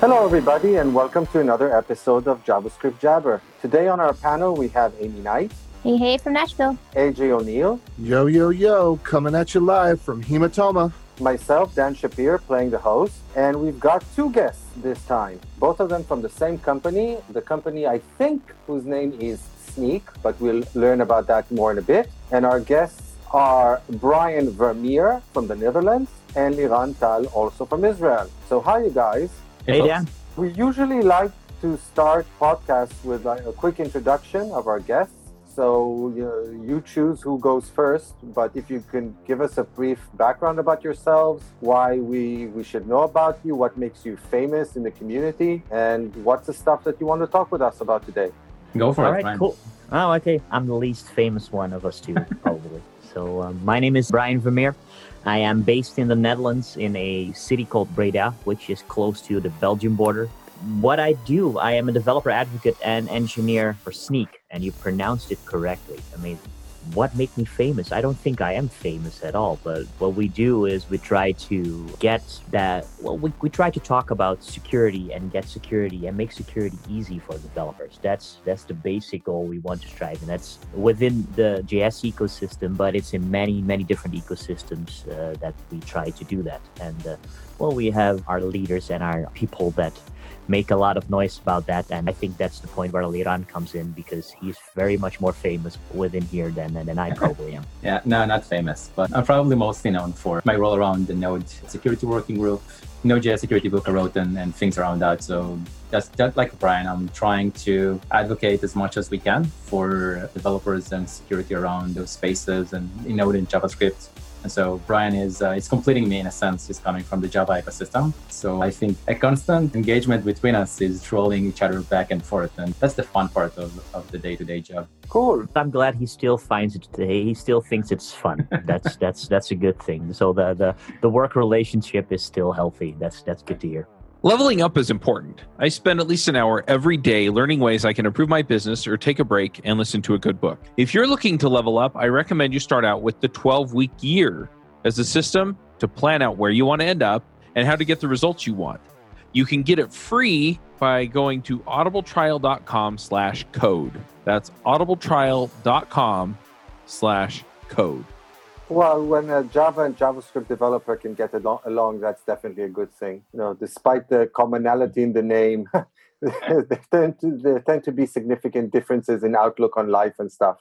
Hello, everybody, and welcome to another episode of JavaScript Jabber. Today on our panel, we have Aimee Knight, Hey, hey, from Nashville. AJ O'Neal, Yo, yo, yo, coming at you live from Hematoma. myself, Dan Shappir, playing the host, and we've got two guests this time, both of them from the same company. The company, I think, whose name is Snyk, but we'll learn about that more in a bit. And our guests are Brian Vermeer from the Netherlands and Liran Tal, also from Israel. So, hi, you guys. Hey, Dan. We usually like to start podcasts with like a quick introduction of our guests. So you, you choose who goes first, but if you can give us a brief background about yourselves, why we, we should know about you, what makes you famous in the community, and what's the stuff that you want to talk with us about today. Go for All it, right, Brian. cool. Oh, okay. I'm the least famous one of us two, probably. So, um, my name is Brian Vermeer. I am based in the Netherlands in a city called Breda, which is close to the Belgian border. What I do, I am a developer advocate and engineer for Snyk, and you pronounced it correctly. Amazing. What make me famous? I don't think I am famous at all, but what we do is we try to get that, well, we, we try to talk about security and get security and make security easy for developers. That's that's the basic goal we want to strive, and that's within the JS ecosystem, but it's in many, many different ecosystems uh, that we try to do that. And uh, well, we have our leaders and our people that make a lot of noise about that. And I think that's the point where Liran comes in because he's very much more famous within here than, than I probably am. Yeah, no, not famous, but I'm probably mostly known for my role around the Node security working group, Node.js security book I wrote, and, and things around that. So that's just like Brian. I'm trying to advocate as much as we can for developers and security around those spaces and in Node and JavaScript. And so Brian is uh, is completing me in a sense. He's coming from the Java ecosystem. So I think a constant engagement between us is trolling each other back and forth, and that's the fun part of, of the day-to-day job. Cool. I'm glad he still finds it. He still thinks it's fun. That's that's that's a good thing. So the the the work relationship is still healthy. That's that's good to hear. Leveling up is important. I spend at least an hour every day learning ways I can improve my business or take a break and listen to a good book. If you're looking to level up, I recommend you start out with the 12 week year as a system to plan out where you want to end up and how to get the results you want. You can get it free by going to audibletrial.com slash code. That's audibletrial.com slash code. Well, when a Java and JavaScript developer can get along, that's definitely a good thing. You know, despite the commonality in the name, there tend to there tend to be significant differences in outlook on life and stuff.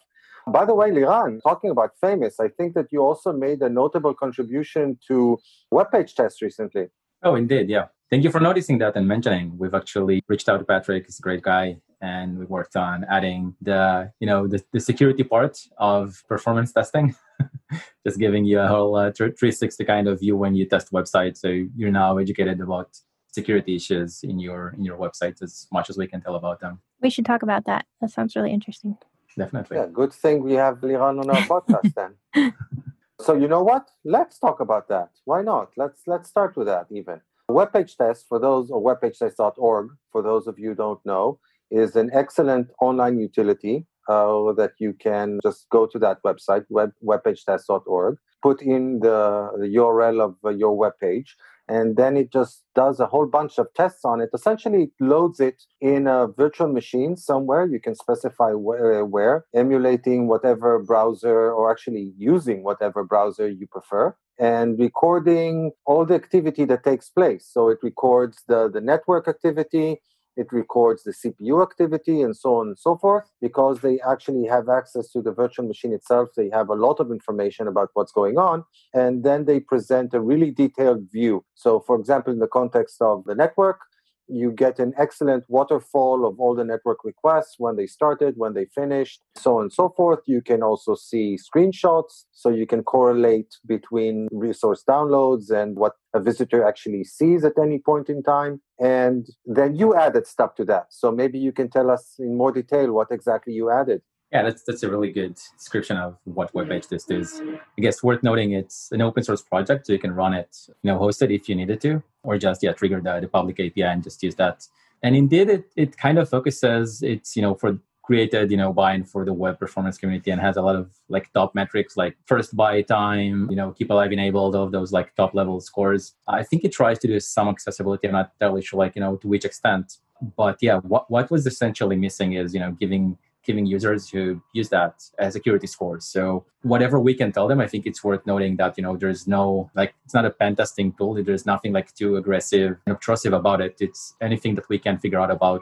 By the way, Liran, talking about famous, I think that you also made a notable contribution to web page test recently. Oh, indeed, yeah. Thank you for noticing that and mentioning. We've actually reached out to Patrick. He's a great guy, and we worked on adding the you know the, the security part of performance testing. Just giving you a whole uh, 360 kind of view when you test websites, so you're now educated about security issues in your in your websites as much as we can tell about them. We should talk about that. That sounds really interesting. Definitely. Yeah, good thing we have Liran on our podcast then. So you know what? Let's talk about that. Why not? Let's let's start with that even. Web page test for those or webpagetest.org for those of you who don't know is an excellent online utility uh, that you can just go to that website web webpagetest.org put in the, the URL of uh, your web page and then it just does a whole bunch of tests on it. Essentially, it loads it in a virtual machine somewhere. You can specify where, where, emulating whatever browser or actually using whatever browser you prefer and recording all the activity that takes place. So it records the, the network activity, it records the CPU activity and so on and so forth. Because they actually have access to the virtual machine itself, they have a lot of information about what's going on. And then they present a really detailed view. So, for example, in the context of the network, you get an excellent waterfall of all the network requests when they started, when they finished, so on and so forth. You can also see screenshots, so you can correlate between resource downloads and what a visitor actually sees at any point in time. And then you added stuff to that. So maybe you can tell us in more detail what exactly you added. Yeah, that's that's a really good description of what web page test is. I guess worth noting it's an open source project, so you can run it, you know, host it if you needed to, or just yeah, trigger the, the public API and just use that. And indeed it it kind of focuses it's, you know, for created, you know, by and for the web performance community and has a lot of like top metrics like first byte time, you know, keep alive enabled, of those like top level scores. I think it tries to do some accessibility. I'm not entirely sure like, you know, to which extent. But yeah, what what was essentially missing is, you know, giving giving users who use that as security scores. So whatever we can tell them, I think it's worth noting that you know there's no like it's not a pen testing tool. There's nothing like too aggressive and obtrusive about it. It's anything that we can figure out about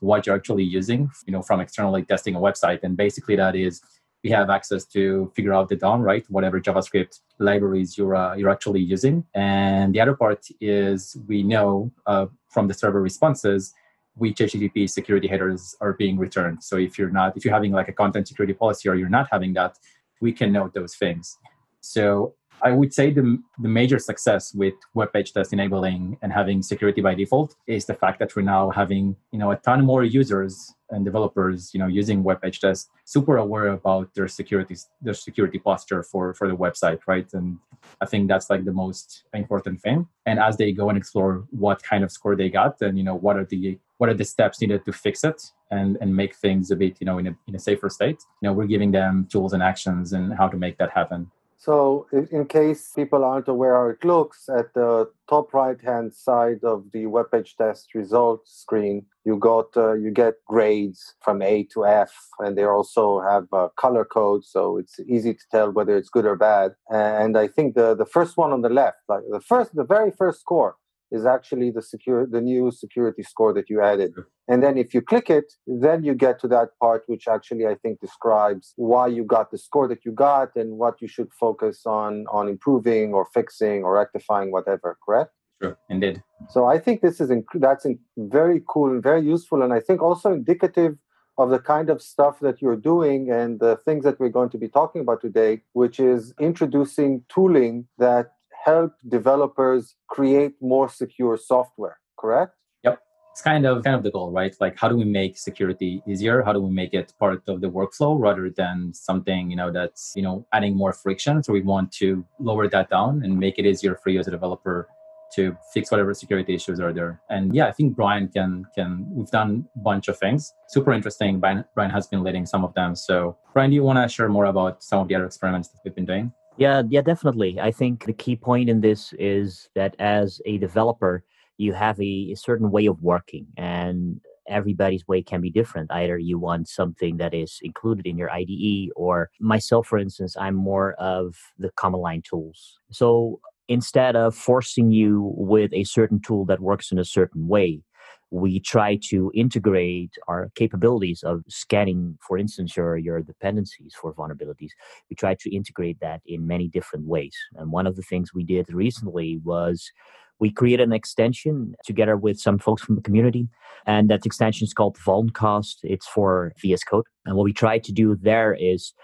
what you're actually using, you know, from externally testing a website. And basically that is we have access to figure out the DOM, right? Whatever JavaScript libraries you're uh, you're actually using. And the other part is we know uh, from the server responses which HTTP security headers are being returned. So if you're not, if you're having like a content security policy or you're not having that, we can note those things. So I would say the, the major success with web page test enabling and having security by default is the fact that we're now having you know a ton more users and developers you know using web page test super aware about their security their security posture for for the website right and I think that's like the most important thing and as they go and explore what kind of score they got and you know what are the what are the steps needed to fix it and and make things a bit you know in a, in a safer state you know we're giving them tools and actions and how to make that happen so, in case people aren't aware how it looks, at the top right-hand side of the web page test results screen, you got uh, you get grades from A to F, and they also have uh, color code, so it's easy to tell whether it's good or bad. And I think the the first one on the left, like the first, the very first score, is actually the secure the new security score that you added. And then if you click it then you get to that part which actually i think describes why you got the score that you got and what you should focus on on improving or fixing or rectifying whatever correct? Sure, indeed. So I think this is inc- that's in- very cool and very useful, and I think also indicative of the kind of stuff that you're doing and the things that we're going to be talking about today, which is introducing tooling that help developers create more secure software correct yep it's kind of kind of the goal right like how do we make security easier how do we make it part of the workflow rather than something you know that's you know adding more friction so we want to lower that down and make it easier for you as a developer to fix whatever security issues are there. And yeah, I think Brian can can we've done a bunch of things. Super interesting. Brian, Brian has been leading some of them. So Brian, do you want to share more about some of the other experiments that we've been doing? Yeah, yeah, definitely. I think the key point in this is that as a developer, you have a, a certain way of working and everybody's way can be different. Either you want something that is included in your IDE, or myself, for instance, I'm more of the command line tools. So instead of forcing you with a certain tool that works in a certain way, we try to integrate our capabilities of scanning, for instance, your, your dependencies for vulnerabilities. We try to integrate that in many different ways. And one of the things we did recently was we created an extension together with some folks from the community. And that extension is called Vuln Cost. It's for VS Code. And what we try to do there is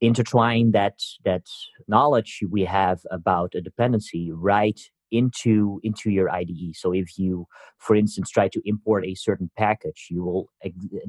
intertwine that that knowledge we have about a dependency right into into your IDE. So if you, for instance, try to import a certain package, you will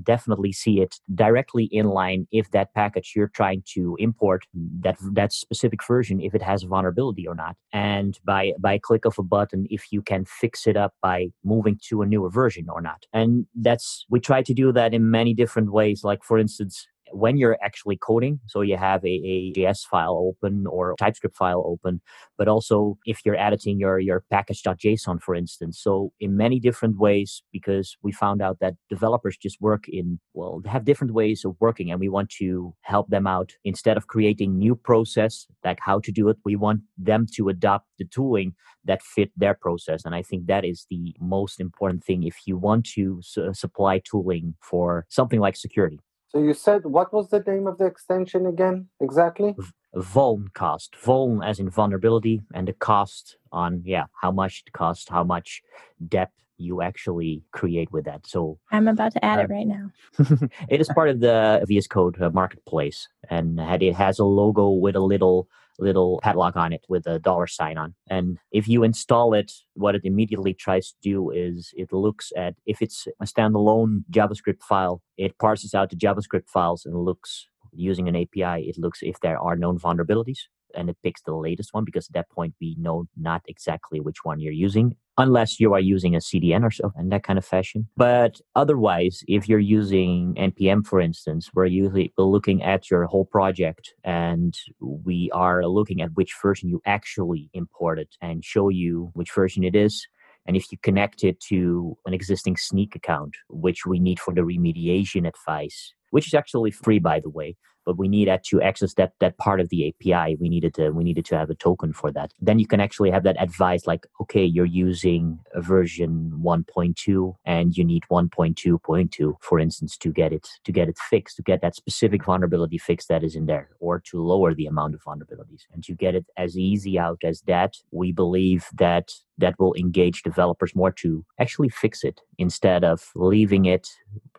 definitely see it directly in line if that package you're trying to import that that specific version if it has a vulnerability or not. And by by click of a button, if you can fix it up by moving to a newer version or not. And that's we try to do that in many different ways. Like for instance, when you're actually coding. So you have a, a JS file open or TypeScript file open, but also if you're editing your, your package.json, for instance. So in many different ways, because we found out that developers just work in, well, have different ways of working and we want to help them out. Instead of creating new process, like how to do it, we want them to adopt the tooling that fit their process. And I think that is the most important thing if you want to su- supply tooling for something like security. So you said what was the name of the extension again exactly? Vuln Cost. Vuln as in vulnerability, and the cost on yeah how much it costs, how much depth you actually create with that. So I'm about to add uh, it right now. it is part of the VS Code uh, marketplace, and it has a logo with a little little padlock on it with a dollar sign on. And if you install it, what it immediately tries to do is it looks at if it's a standalone JavaScript file, it parses out the JavaScript files and looks using an API, it looks if there are known vulnerabilities and it picks the latest one because at that point we know not exactly which one you're using unless you are using a CDN or so in that kind of fashion. But otherwise, if you're using NPM, for instance, we're usually looking at your whole project and we are looking at which version you actually imported and show you which version it is. And if you connect it to an existing Snyk account, which we need for the remediation advice, which is actually free, by the way, but we needed to access that that part of the API. We needed to we needed to have a token for that. Then you can actually have that advice like, okay, you're using a version 1.2 and you need 1.2.2, for instance, to get it to get it fixed, to get that specific vulnerability fixed that is in there, or to lower the amount of vulnerabilities. And to get it as easy out as that, we believe that that will engage developers more to actually fix it instead of leaving it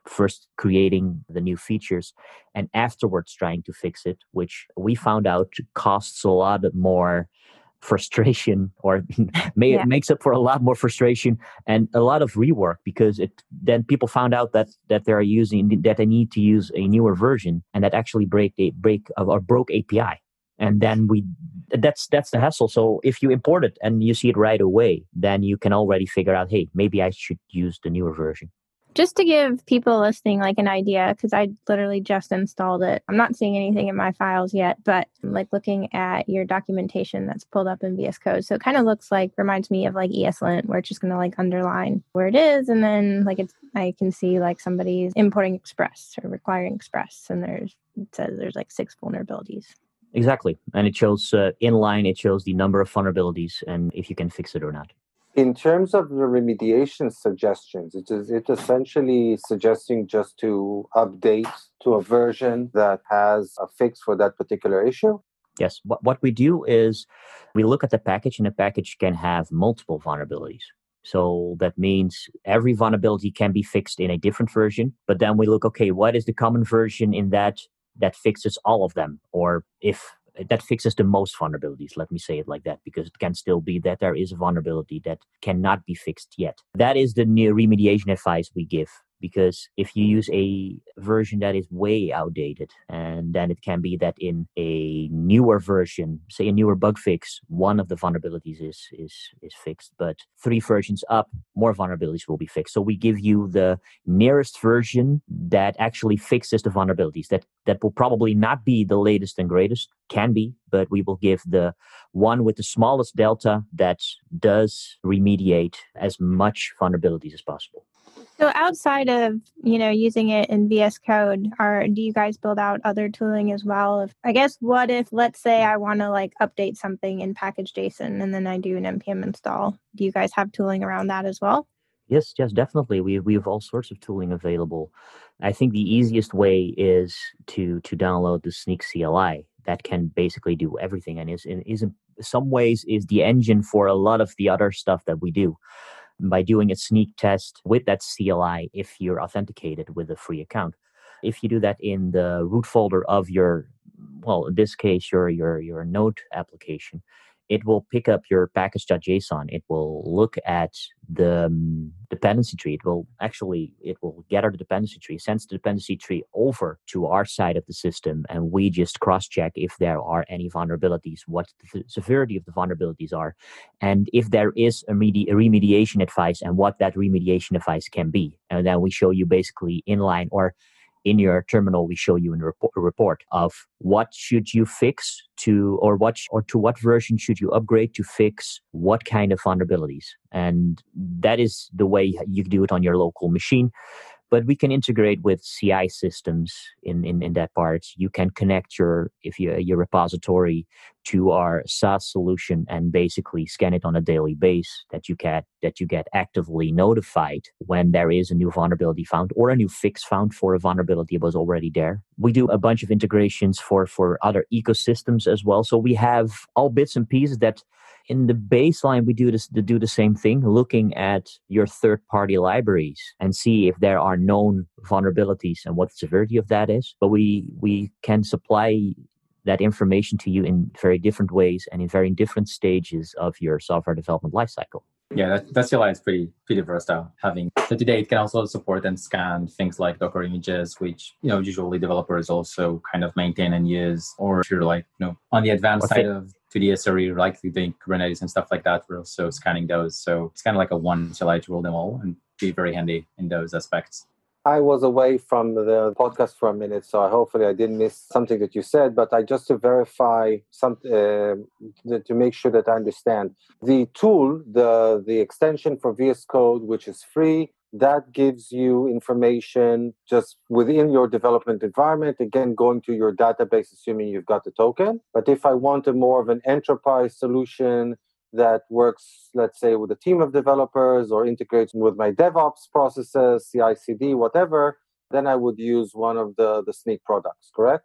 first creating the new features and afterwards trying to fix it, which we found out costs a lot more frustration or may, yeah. makes up for a lot more frustration and a lot of rework because it then people found out that that they're using that they need to use a newer version and that actually break a break or broke API and then we that's that's the hassle. So if you import it and you see it right away then you can already figure out hey maybe i should use the newer version just to give people listening like an idea, because I literally just installed it. I'm not seeing anything in my files yet, but I'm like looking at your documentation that's pulled up in VS Code. So it kind of looks like reminds me of like ESLint, where it's just gonna like underline where it is, and then like it's I can see like somebody's importing Express or requiring Express, and there's it says there's like six vulnerabilities. Exactly, and it shows uh, in line. It shows the number of vulnerabilities and if you can fix it or not. In terms of the remediation suggestions, it is it essentially suggesting just to update to a version that has a fix for that particular issue? Yes. What, what we do is we look at the package, and the package can have multiple vulnerabilities. So that means every vulnerability can be fixed in a different version. But then we look, okay, what is the common version in that that fixes all of them? Or if that fixes the most vulnerabilities let me say it like that because it can still be that there is a vulnerability that cannot be fixed yet. That is the remediation advice we give because if you use a version that is way outdated and then it can be that in a newer version say a newer bug fix one of the vulnerabilities is is is fixed but three versions up more vulnerabilities will be fixed. So we give you the nearest version that actually fixes the vulnerabilities that that will probably not be the latest and greatest can be but we will give the one with the smallest delta that does remediate as much vulnerabilities as possible so outside of, you know, using it in VS Code, are do you guys build out other tooling as well? If I guess what if let's say I want to like update something in package JSON and then I do an npm install. Do you guys have tooling around that as well? Yes, yes, definitely. We we have all sorts of tooling available. I think the easiest way is to to download the Snyk CLI that can basically do everything and is is in some ways is the engine for a lot of the other stuff that we do by doing a snyk test with that CLI if you're authenticated with a free account. If you do that in the root folder of your, well, in this case, your your your Node application, it will pick up your package.json. It will look at the um, dependency tree. It will actually, it will gather the dependency tree, sends the dependency tree over to our side of the system, and we just cross-check if there are any vulnerabilities, what the severity of the vulnerabilities are, and if there is a, medi- a remediation advice and what that remediation advice can be. And then we show you basically inline or in your terminal we show you in a report, a report of what should you fix to or what or to what version should you upgrade to fix what kind of vulnerabilities. And that is the way you do it on your local machine but we can integrate with CI systems in, in, in that part. You can connect your if you your repository to our SaaS solution and basically scan it on a daily base that you get that you get actively notified when there is a new vulnerability found or a new fix found for a vulnerability that was already there. We do a bunch of integrations for for other ecosystems as well. So we have all bits and pieces that in the baseline we do this to do the same thing looking at your third party libraries and see if there are known vulnerabilities and what the severity of that is. But we we can supply that information to you in very different ways and in very different stages of your software development lifecycle Yeah, that, that CLI is pretty pretty versatile. Having so today it can also support and scan things like Docker images, which you know usually developers also kind of maintain and use. Or if you're like you know on the advanced side of 2D SRE, like doing Kubernetes and stuff like that, we're also scanning those. So it's kind of like a one CLI to rule them all and be very handy in those aspects. I was away from the podcast for a minute, so hopefully I didn't miss something that you said. But I just to verify some uh, to make sure that I understand the tool, the the extension for VS Code, which is free, that gives you information just within your development environment. Again, going to your database, assuming you've got the token. But if I want a more of an enterprise solution that works, let's say, with a team of developers or integrates with my DevOps processes, CI CD, whatever, then I would use one of the, the Snyk products, correct?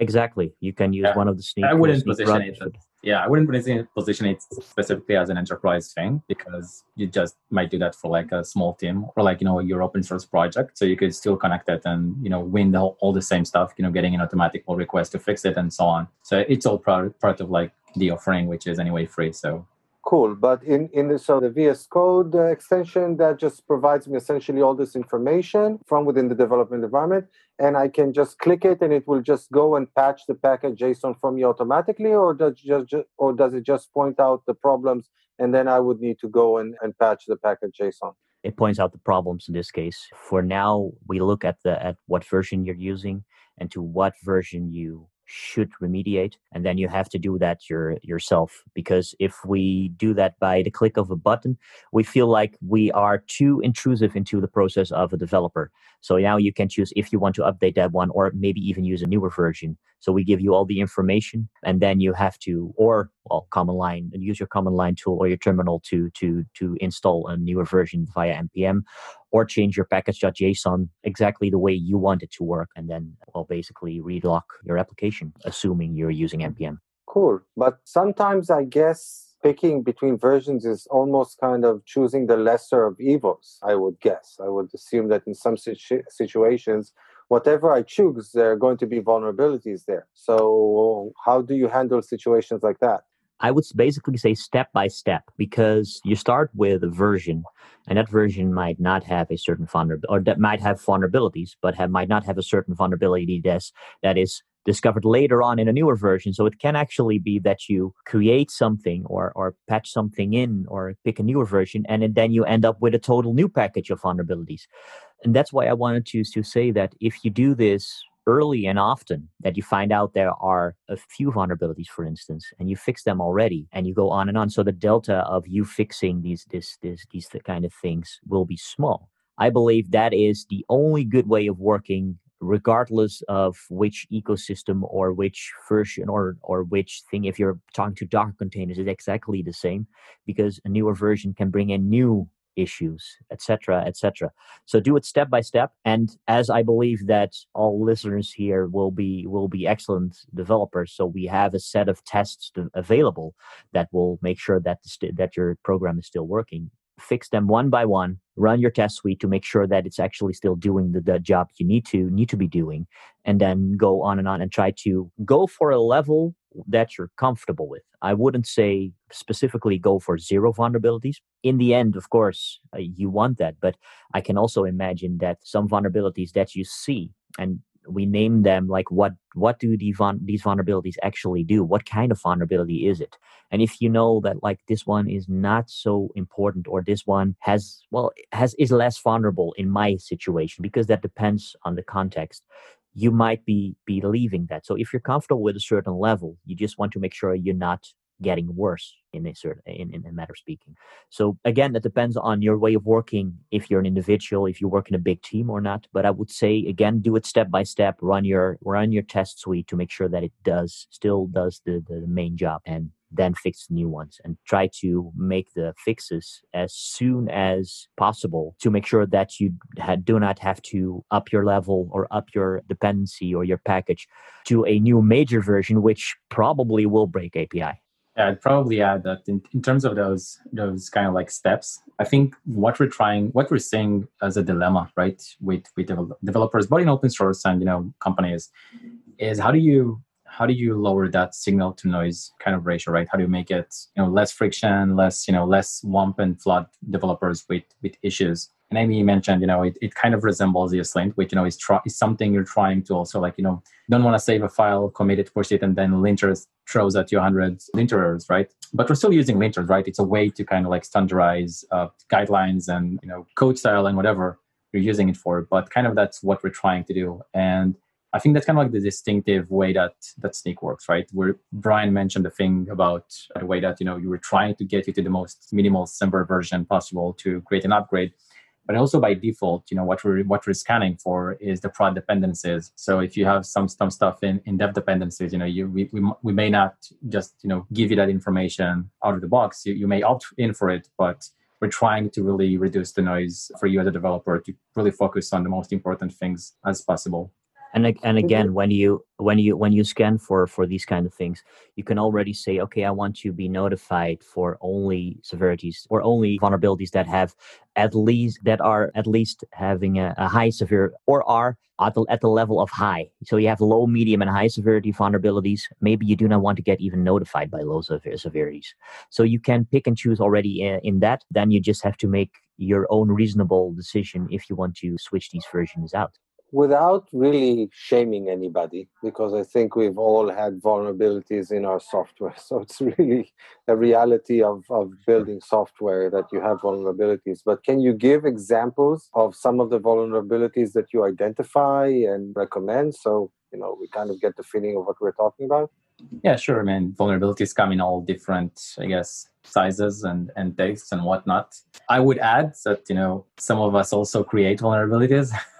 Exactly. You can use yeah. one of the Snyk. I wouldn't position it. yeah, I wouldn't position it specifically as an enterprise thing because you just might do that for like a small team or like you know your open source project. So you could still connect it and you know win the whole, all the same stuff. You know, getting an automatic pull request to fix it and so on. So it's all part part of like the offering, which is anyway free. So cool. But in in the so the vs code uh, extension that just provides me essentially all this information from within the development environment and i can just click it and it will just go and patch the package json for me automatically or does just, or does it just point out the problems and then i would need to go and, and patch the package json? It points out the problems in this case. For now we look at the at what version you're using and to what version you should remediate and then you have to do that your, yourself. Because if we do that by the click of a button we feel like we are too intrusive into the process of a developer. So now you can choose if you want to update that one or maybe even use a newer version so we give you all the information and then you have to or well command line and use your command line tool or your terminal to to to install a newer version via npm or change your package.json exactly the way you want it to work and then well basically relock your application assuming you're using npm cool. But sometimes i guess picking between versions is almost kind of choosing the lesser of evils i would guess. I would assume that in some situ- situations whatever i choose there are going to be vulnerabilities there so how do you handle situations like that I would basically say step by step because you start with a version, and that version might not have a certain vulnerability, or that might have vulnerabilities, but have, might not have a certain vulnerability that's, that is discovered later on in a newer version. So it can actually be that you create something or, or patch something in or pick a newer version, and then you end up with a total new package of vulnerabilities. And that's why I wanted to, to say that if you do this early and often that you find out there are a few vulnerabilities for instance and you fix them already and you go on and on so the delta of you fixing these this this these kind of things will be small. I believe that is the only good way of working regardless of which ecosystem or which version or or which thing if you're talking to docker containers it's exactly the same because a newer version can bring in new issues, etc., etc. So do it step by step. And as I believe that all listeners here will be will be excellent developers, so we have a set of tests to, available that will make sure that st- that your program is still working. Fix them one by one. Run your test suite to make sure that it's actually still doing the, the job you need to need to be doing, and then go on and on and try to go for a level that you're comfortable with. I wouldn't say specifically go for zero vulnerabilities. In the end, of course, uh, you want that, but I can also imagine that some vulnerabilities that you see and we name them like what what do the these vulnerabilities actually do what kind of vulnerability is it and if you know that like this one is not so important or this one has well has is less vulnerable in my situation because that depends on the context you might be be leaving that. So if you're comfortable with a certain level, you just want to make sure you're not getting worse in a certain in, in a matter of speaking. So again, that depends on your way of working. If you're an individual, if you work in a big team or not. But I would say again, do it step by step. Run your run your test suite to make sure that it does still does the the main job and then fix new ones and try to make the fixes as soon as possible to make sure that you do not have to up your level or up your dependency or your package to a new major version, which probably will break API. Yeah, I'd probably add that in, in terms of those those kind of like steps, I think what we're trying, what we're seeing as a dilemma, right, with with developers, both in open source and you know companies, is how do you how do you lower that signal to noise kind of ratio, right? How do you make it, you know, less friction, less, you know, less womp and flood developers with with issues? And Aimee mentioned, you know, it, it kind of resembles ESLint, which, you know, is, try, is something you're trying to also like, you know, don't want to save a file, commit it, push it, and then linters throws at you 100 linter errors, right? But we're still using linters, right? It's a way to kind of like standardize uh, guidelines and, you know, code style and whatever you're using it for. But kind of that's what we're trying to do. And I think that's kind of like the distinctive way that that Snyk works, right? Where Brian mentioned the thing about the way that you know you were trying to get you to the most minimal Semver version possible to create an upgrade but also by default you know what we're what we're scanning for is the prod dependencies. So if you have some some stuff in in dev dependencies you know you we, we, we may not just you know give you that information out of the box. You, you may opt in for it but we're trying to really reduce the noise for you as a developer to really focus on the most important things as possible and and mm-hmm. again when you when you when you scan for for these kind of things you can already say okay i want to be notified for only severities or only vulnerabilities that have at least that are at least having a, a high severe or are at the, at the level of high. So you have low medium and high severity vulnerabilities. Maybe you do not want to get even notified by low severities. So you can pick and choose already in, in that. Then you just have to make your own reasonable decision if you want to switch these versions out without really shaming anybody, because I think we've all had vulnerabilities in our software. So it's really a reality of, of building software that you have vulnerabilities. But can you give examples of some of the vulnerabilities that you identify and recommend? So, you know, we kind of get the feeling of what we're talking about. Yeah, sure. I mean, vulnerabilities come in all different, I guess, sizes and, and tastes and whatnot. I would add that, you know, some of us also create vulnerabilities.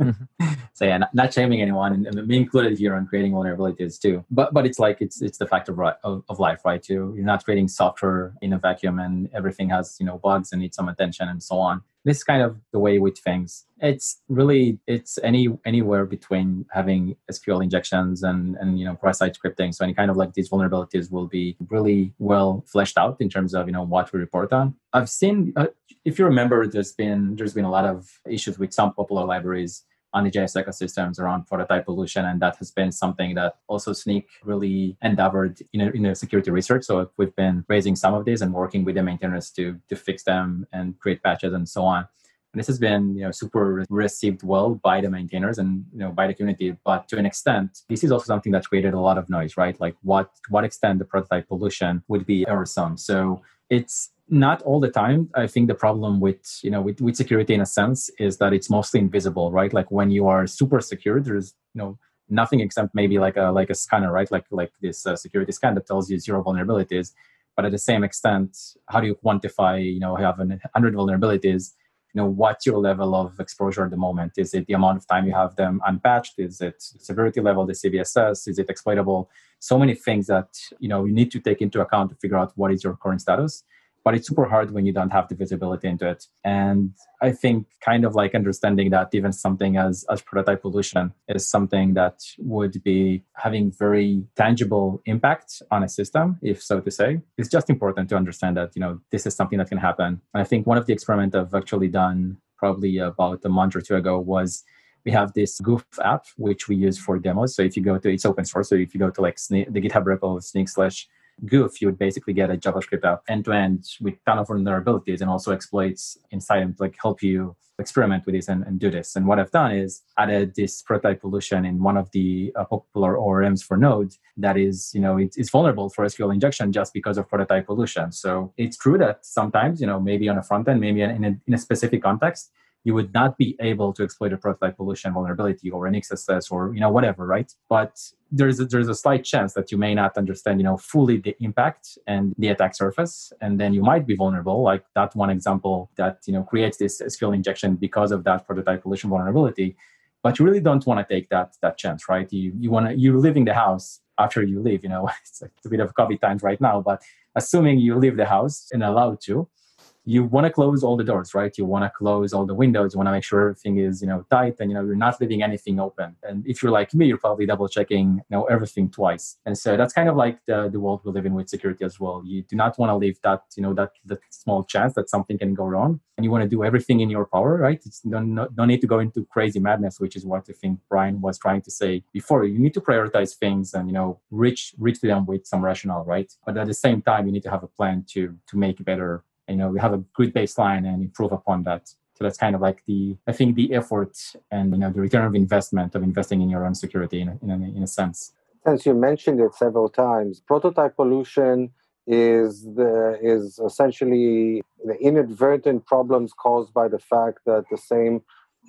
Mm-hmm. so yeah, not, not, shaming anyone, and, and me included here on creating vulnerabilities too. But but it's like it's it's the fact of, of, of life, right? You you're not creating software in a vacuum, and everything has you know bugs and needs some attention and so on. This kind of the way with things. It's really it's any anywhere between having SQL injections and and you know cross-site scripting. So any kind of like these vulnerabilities will be really well fleshed out in terms of you know what we report on. I've seen uh, if you remember, there's been there's been a lot of issues with some popular libraries on the JS ecosystems around prototype pollution. And that has been something that also Snyk really endeavored in a, in a security research. So we've been raising some of these and working with the maintainers to, to fix them and create patches and so on. And this has been, you know, super received well by the maintainers and, you know, by the community. But to an extent, this is also something that created a lot of noise, right? Like what, what extent the prototype pollution would be errorsome. So it's not all the time. I think the problem with you know with, with security in a sense is that it's mostly invisible right? Like when you are super secure there's you know nothing except maybe like a like a scanner right? Like like this uh, security scan that tells you zero vulnerabilities. But at the same extent how do you quantify you know you have 100 vulnerabilities? You know what's your level of exposure at the moment? Is it the amount of time you have them unpatched? Is it severity level the cvss is it exploitable so many things that you know you need to take into account to figure out what is your current status but it's super hard when you don't have the visibility into it. And i think kind of like understanding that even something as as prototype pollution is something that would be having very tangible impact on a system if so to say it's just important to understand that you know this is something that can happen. And i think one of the experiments i've actually done probably about a month or two ago was we have this goof app which we use for demos so if you go to it's open source so if you go to like the github repo snyk slash goof, you would basically get a JavaScript app end to end with ton of vulnerabilities and also exploits inside and like help you experiment with this and, and, do this. And what I've done is added this prototype pollution in one of the uh, popular ORMs for Node that is, you know, it's, it's vulnerable for SQL injection just because of prototype pollution. So it's true that sometimes, you know, maybe on a front end, maybe in a, in a specific context, you would not be able to exploit a prototype pollution vulnerability or an XSS or you know whatever, right? But there's a, there's a slight chance that you may not understand you know fully the impact and the attack surface, and then you might be vulnerable. Like that one example that you know creates this SQL injection because of that prototype pollution vulnerability. But you really don't want to take that that chance, right? You you want to you're leaving the house after you leave. You know, it's a bit of COVID times right now, but assuming you leave the house and allowed to, you want to close all the doors, right? You want to close all the windows. You want to make sure everything is, you know, tight and, you know, you're not leaving anything open. And if you're like me, you're probably double checking, you know, everything twice. And so that's kind of like the, the world we live in with security as well. You do not want to leave that, you know, that, that small chance that something can go wrong. And you want to do everything in your power, right? It's don't, no, need to go into crazy madness, which is what I think Brian was trying to say before. You need to prioritize things and, you know, reach, reach them with some rationale, right? But at the same time, you need to have a plan to, to make better you know we have a good baseline and improve upon that. So that's kind of like the i think the effort and you know the return of investment of investing in your own security in a, in a, in a sense. Since you mentioned it several times prototype pollution is the is essentially the inadvertent problems caused by the fact that the same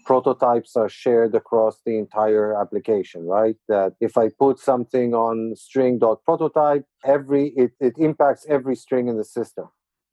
prototypes are shared across the entire application right? That if i put something on string.prototype every it, it impacts every string in the system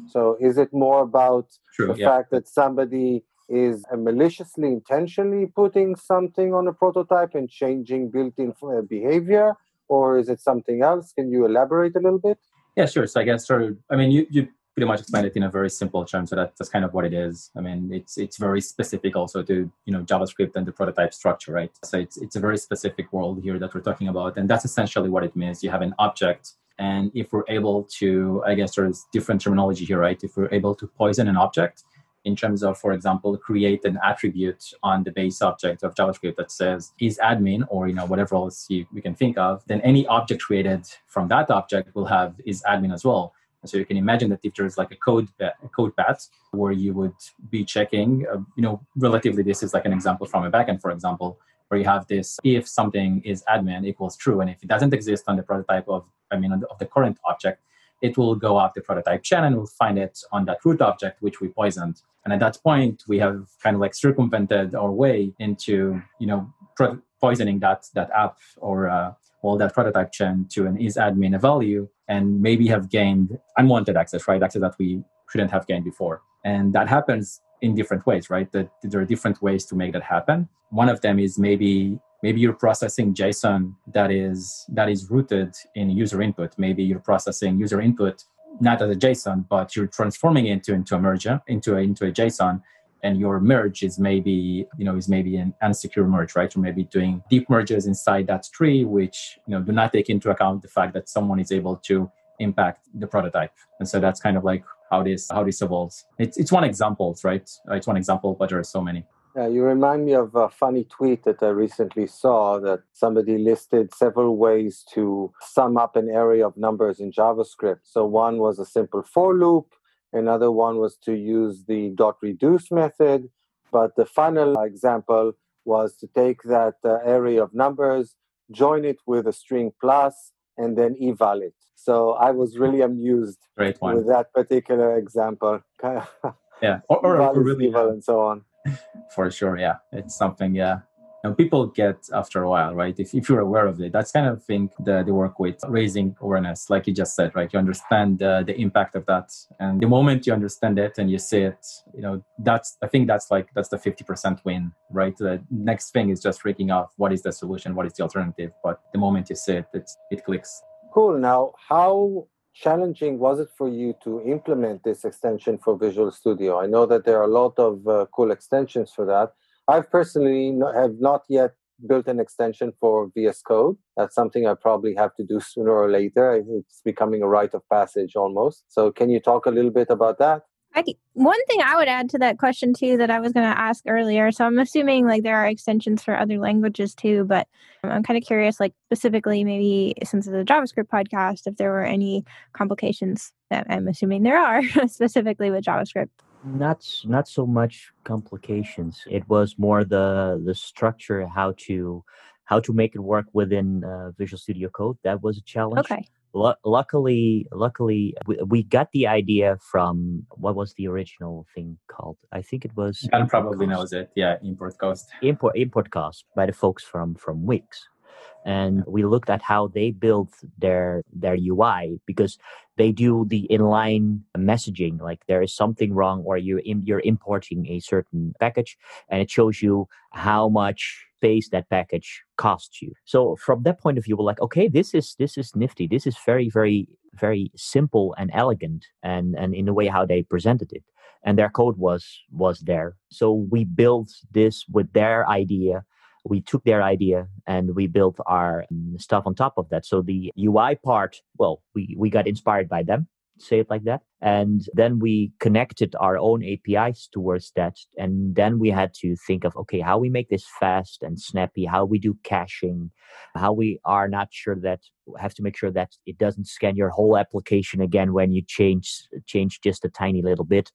so is it more about True, the yeah. fact that somebody is maliciously intentionally putting something on a prototype and changing built-in uh, behavior? Or is it something else? Can you elaborate a little bit? Yeah sure. So i guess sort of, i mean you, you pretty much explained it in a very simple term so that, that's kind of what it is. I mean it's it's very specific also to you know javascript and the prototype structure right? So it's it's a very specific world here that we're talking about and that's essentially what it means. You have an object and if we're able to, I guess there's different terminology here, right? If we're able to poison an object in terms of, for example, create an attribute on the base object of JavaScript that says is admin or you know whatever else you, we can think of, then any object created from that object will have is admin as well. And so you can imagine that if there's like a code a code path where you would be checking, uh, you know, relatively this is like an example from a backend, for example, where you have this if something is admin equals true, and if it doesn't exist on the prototype of I mean, of the current object, it will go up the prototype chain and we'll find it on that root object, which we poisoned. And at that point, we have kind of like circumvented our way into, you know, pro- poisoning that that app or uh, all that prototype chain to an is admin value and maybe have gained unwanted access, right? Access that we shouldn't have gained before. And that happens in different ways, right? That there are different ways to make that happen. One of them is maybe maybe you're processing json that is that is rooted in user input. Maybe you're processing user input not as a json but you're transforming it into into a merge into a into a json and your merge is maybe you know is maybe an unsecure merge right? Or maybe doing deep merges inside that tree which you know do not take into account the fact that someone is able to impact the prototype. And so that's kind of like how this how this evolves. It's, it's one example right? It's one example but there are so many yeah, you remind me of a funny tweet that I recently saw that somebody listed several ways to sum up an array of numbers in JavaScript. So one was a simple for loop, another one was to use the dot reduce method, but the final example was to take that uh, array of numbers, join it with a string plus, and then eval it. So I was really amused with that particular example. yeah, or, or, or really, eval and so on. for sure yeah. It's something yeah. Know, people get after a while right? If, if you're aware of it that's kind of thing that they work with raising awareness like you just said right? You understand uh, the impact of that. And the moment you understand it and you see it you know that's i think that's like that's the 50% win right? The next thing is just freaking out what is the solution? What is the alternative? But the moment you see it it's, it clicks. Cool. Now how challenging was it for you to implement this extension for Visual Studio? I know that there are a lot of uh, cool extensions for that. I've personally have not yet built an extension for VS Code. That's something I probably have to do sooner or later. It's becoming a rite of passage almost. So, can you talk a little bit about that? I, one thing I would add to that question too that I was going to ask earlier. So I'm assuming like there are extensions for other languages too, but I'm kind of curious, like specifically maybe since it's a JavaScript podcast, if there were any complications that I'm assuming there are specifically with JavaScript. Not not so much complications. It was more the the structure, how to how to make it work within uh, Visual Studio Code. That was a challenge. Okay luckily, luckily, we, we, got the idea from what was the original thing called? I think it was. Ben probably knows it. Yeah, import cost. Import import cost by the folks from from Wix, and we looked at how they built their their UI because they do the inline messaging. Like there is something wrong, or you you're importing a certain package, and it shows you how much space that package costs you. So from that point of view, we're like, okay, this is this is nifty. This is very, very, very simple and elegant and, and in the way how they presented it. And their code was was there. So we built this with their idea we took their idea and we built our um, stuff on top of that. So the UI part, well, we, we got inspired by them say it like that. And then we connected our own APIs towards that. And then we had to think of, okay, how we make this fast and snappy, how we do caching, how we are not sure that have to make sure that it doesn't scan your whole application again when you change change just a tiny little bit.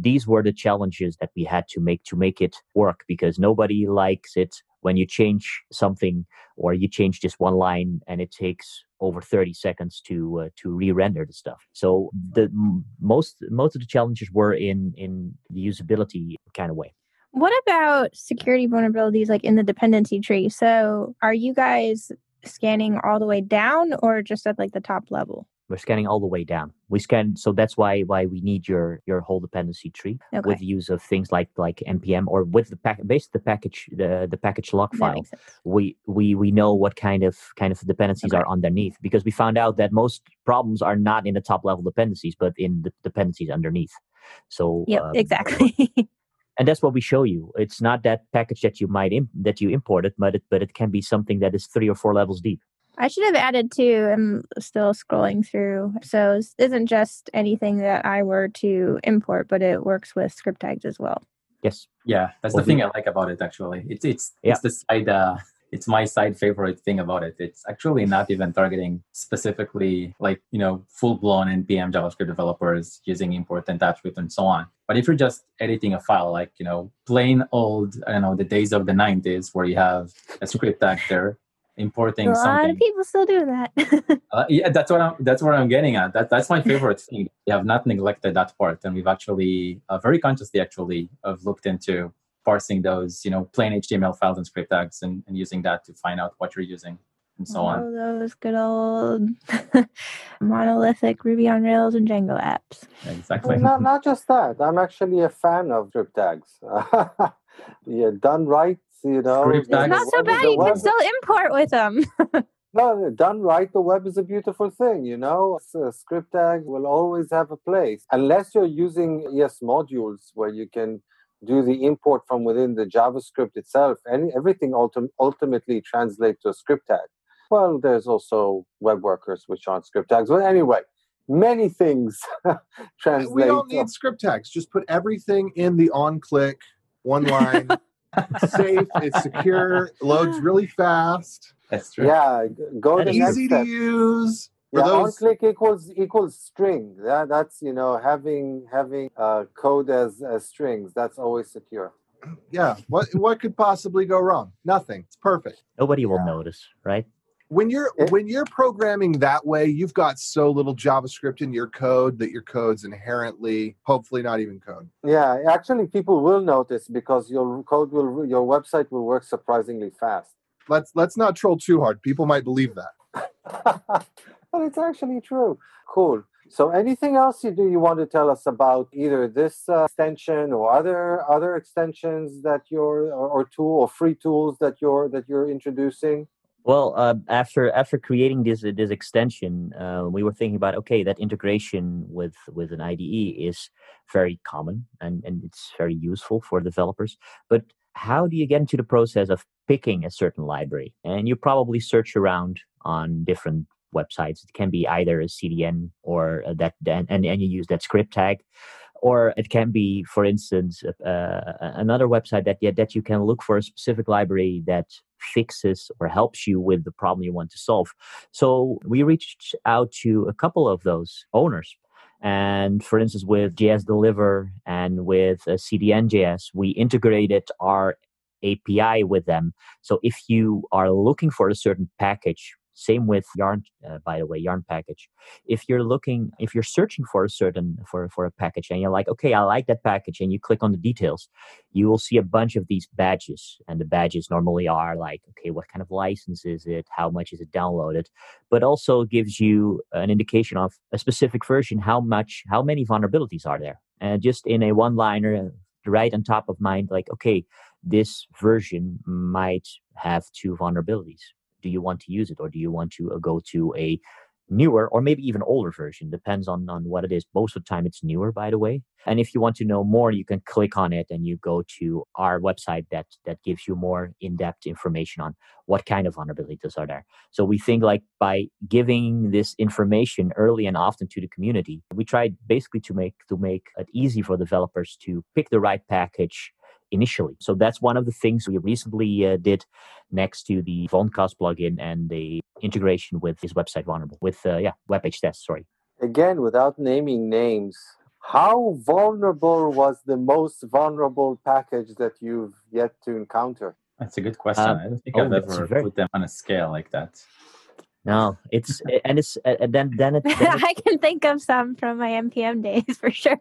These were the challenges that we had to make to make it work because nobody likes it when you change something or you change just one line and it takes over 30 seconds to uh, to re-render the stuff. So the most most of the challenges were in in the usability kind of way. What about security vulnerabilities like in the dependency tree? So are you guys scanning all the way down or just at like the top level we're scanning all the way down. We scan, so that's why why we need your your whole dependency tree okay. with use of things like like npm or with the pack based the package the the package log file. We we we know what kind of kind of dependencies okay. are underneath because we found out that most problems are not in the top level dependencies but in the dependencies underneath. So yeah, um, exactly. and that's what we show you. It's not that package that you might imp- that you imported, but it but it can be something that is three or four levels deep. I should have added too. I'm still scrolling through. So this isn't just anything that I were to import, but it works with script tags as well. Yes. Yeah, that's the thing I like about it. Actually, it's it's yeah. it's the side. Uh, it's my side favorite thing about it. It's actually not even targeting specifically like you know full blown npm JavaScript developers using import and TypeScript and so on. But if you're just editing a file, like you know plain old, I don't know, the days of the '90s where you have a script tag there importing a lot of people still do that. Uh, yeah that's what i'm that's what i'm getting at. That that's my favorite thing. We have not neglected that part and we've actually uh, very consciously actually have looked into parsing those you know plain html files and script tags and, and using that to find out what you're using and so oh, on those good old monolithic ruby on rails and django apps. Exactly. Well, not, not just that. I'm actually a fan of script tags. Yeah done right you know, it's not so bad. You can still import with them. no, done right, the web is a beautiful thing. You know, a uh, script tag will always have a place, unless you're using ES modules where you can do the import from within the JavaScript itself. And everything ultim- ultimately translates to a script tag. Well, there's also web workers which aren't script tags. But anyway, many things translate. We don't need script tags. Just put everything in the on click one line safe, it's secure, loads really fast. That's true. Yeah, go to easy to use. Yeah, those... click equals equals string. That that's you know having having uh, code as as strings. That's always secure. Yeah. What what could possibly go wrong? Nothing. It's perfect. Nobody will yeah. notice, right? When you're it, when you're programming that way you've got so little javascript in your code that your code's inherently hopefully not even code. Yeah actually people will notice because your code will your website will work surprisingly fast. Let's let's not troll too hard. People might believe that. But it's actually true. Cool. So anything else you do you want to tell us about either this uh, extension or other other extensions that you're or, or tool or free tools that you're that you're introducing well, uh, after after creating this this extension, uh, we were thinking about okay, that integration with with an IDE is very common and and it's very useful for developers. But how do you get into the process of picking a certain library? And you probably search around on different websites. It can be either a CDN or that, and and you use that script tag or it can be, for instance, uh, another website that yeah, that you can look for a specific library that fixes or helps you with the problem you want to solve. So we reached out to a couple of those owners. And for instance, with jsDelivr and with uh, CDN.js, we integrated our API with them. So if you are looking for a certain package same with yarn uh, by the way yarn package. If you're looking if you're searching for a certain for for a package and you're like okay i like that package and you click on the details you will see a bunch of these badges and the badges normally are like okay what kind of license is it? How much is it downloaded? But also gives you an indication of a specific version how much how many vulnerabilities are there. And just in a one liner right on top of mind, like, okay, this version might have two vulnerabilities. Do you want to use it or do you want to uh, go to a newer or maybe even older version? Depends on on what it is. Most of the time it's newer by the way. And if you want to know more you can click on it and you go to our website that that gives you more in-depth information on what kind of vulnerabilities are there. So we think like by giving this information early and often to the community we tried basically to make to make it easy for developers to pick the right package initially. So that's one of the things we recently uh, did next to the Vuln Cost plugin and the integration with this website vulnerable with uh, yeah web page test. Sorry. Again, without naming names, how vulnerable was the most vulnerable package that you've yet to encounter? That's a good question. Um, I don't think oh, I've that's ever very- put them on a scale like that. No, it's and it's and then then it, then it I can think of some from my npm days for sure.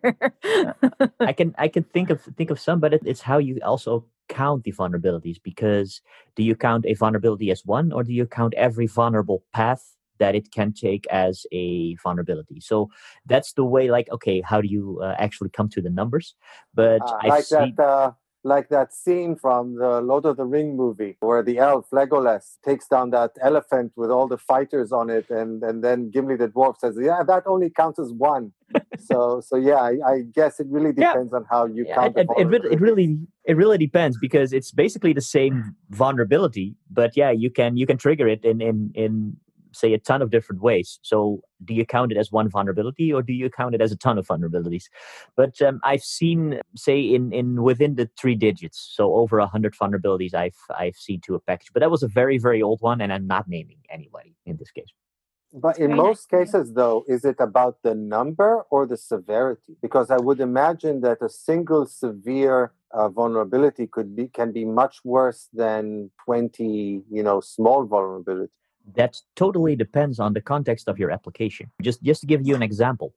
I can I can think of think of some, but it, it's how you also count the vulnerabilities. Because do you count a vulnerability as one, or do you count every vulnerable path that it can take as a vulnerability? So that's the way. Like, okay, how do you uh, actually come to the numbers? But Uh, I like see. that, uh, like that scene from the Lord of the Ring movie where the elf Legolas takes down that elephant with all the fighters on it, and and then Gimli the dwarf says, "Yeah, that only counts as one." so so yeah, I, I guess it really Yeah. depends on how you Yeah, count. it, it, it, really- it really it really depends because it's basically the same hmm. vulnerability but yeah you can you can trigger it in in in say a ton of different ways so do you count it as one vulnerability or do you count it as a ton of vulnerabilities but um, i've seen say in in within the three digits so over a hundred vulnerabilities i've i've seen to a package but that was a very very old one and i'm not naming anybody in this case But in most nice. cases, though, is it about the number or the severity? Because I would imagine that a single severe uh, vulnerability could be can be much worse than twenty, you know, small vulnerabilities. That totally depends on the context of your application. Just just to give you an example,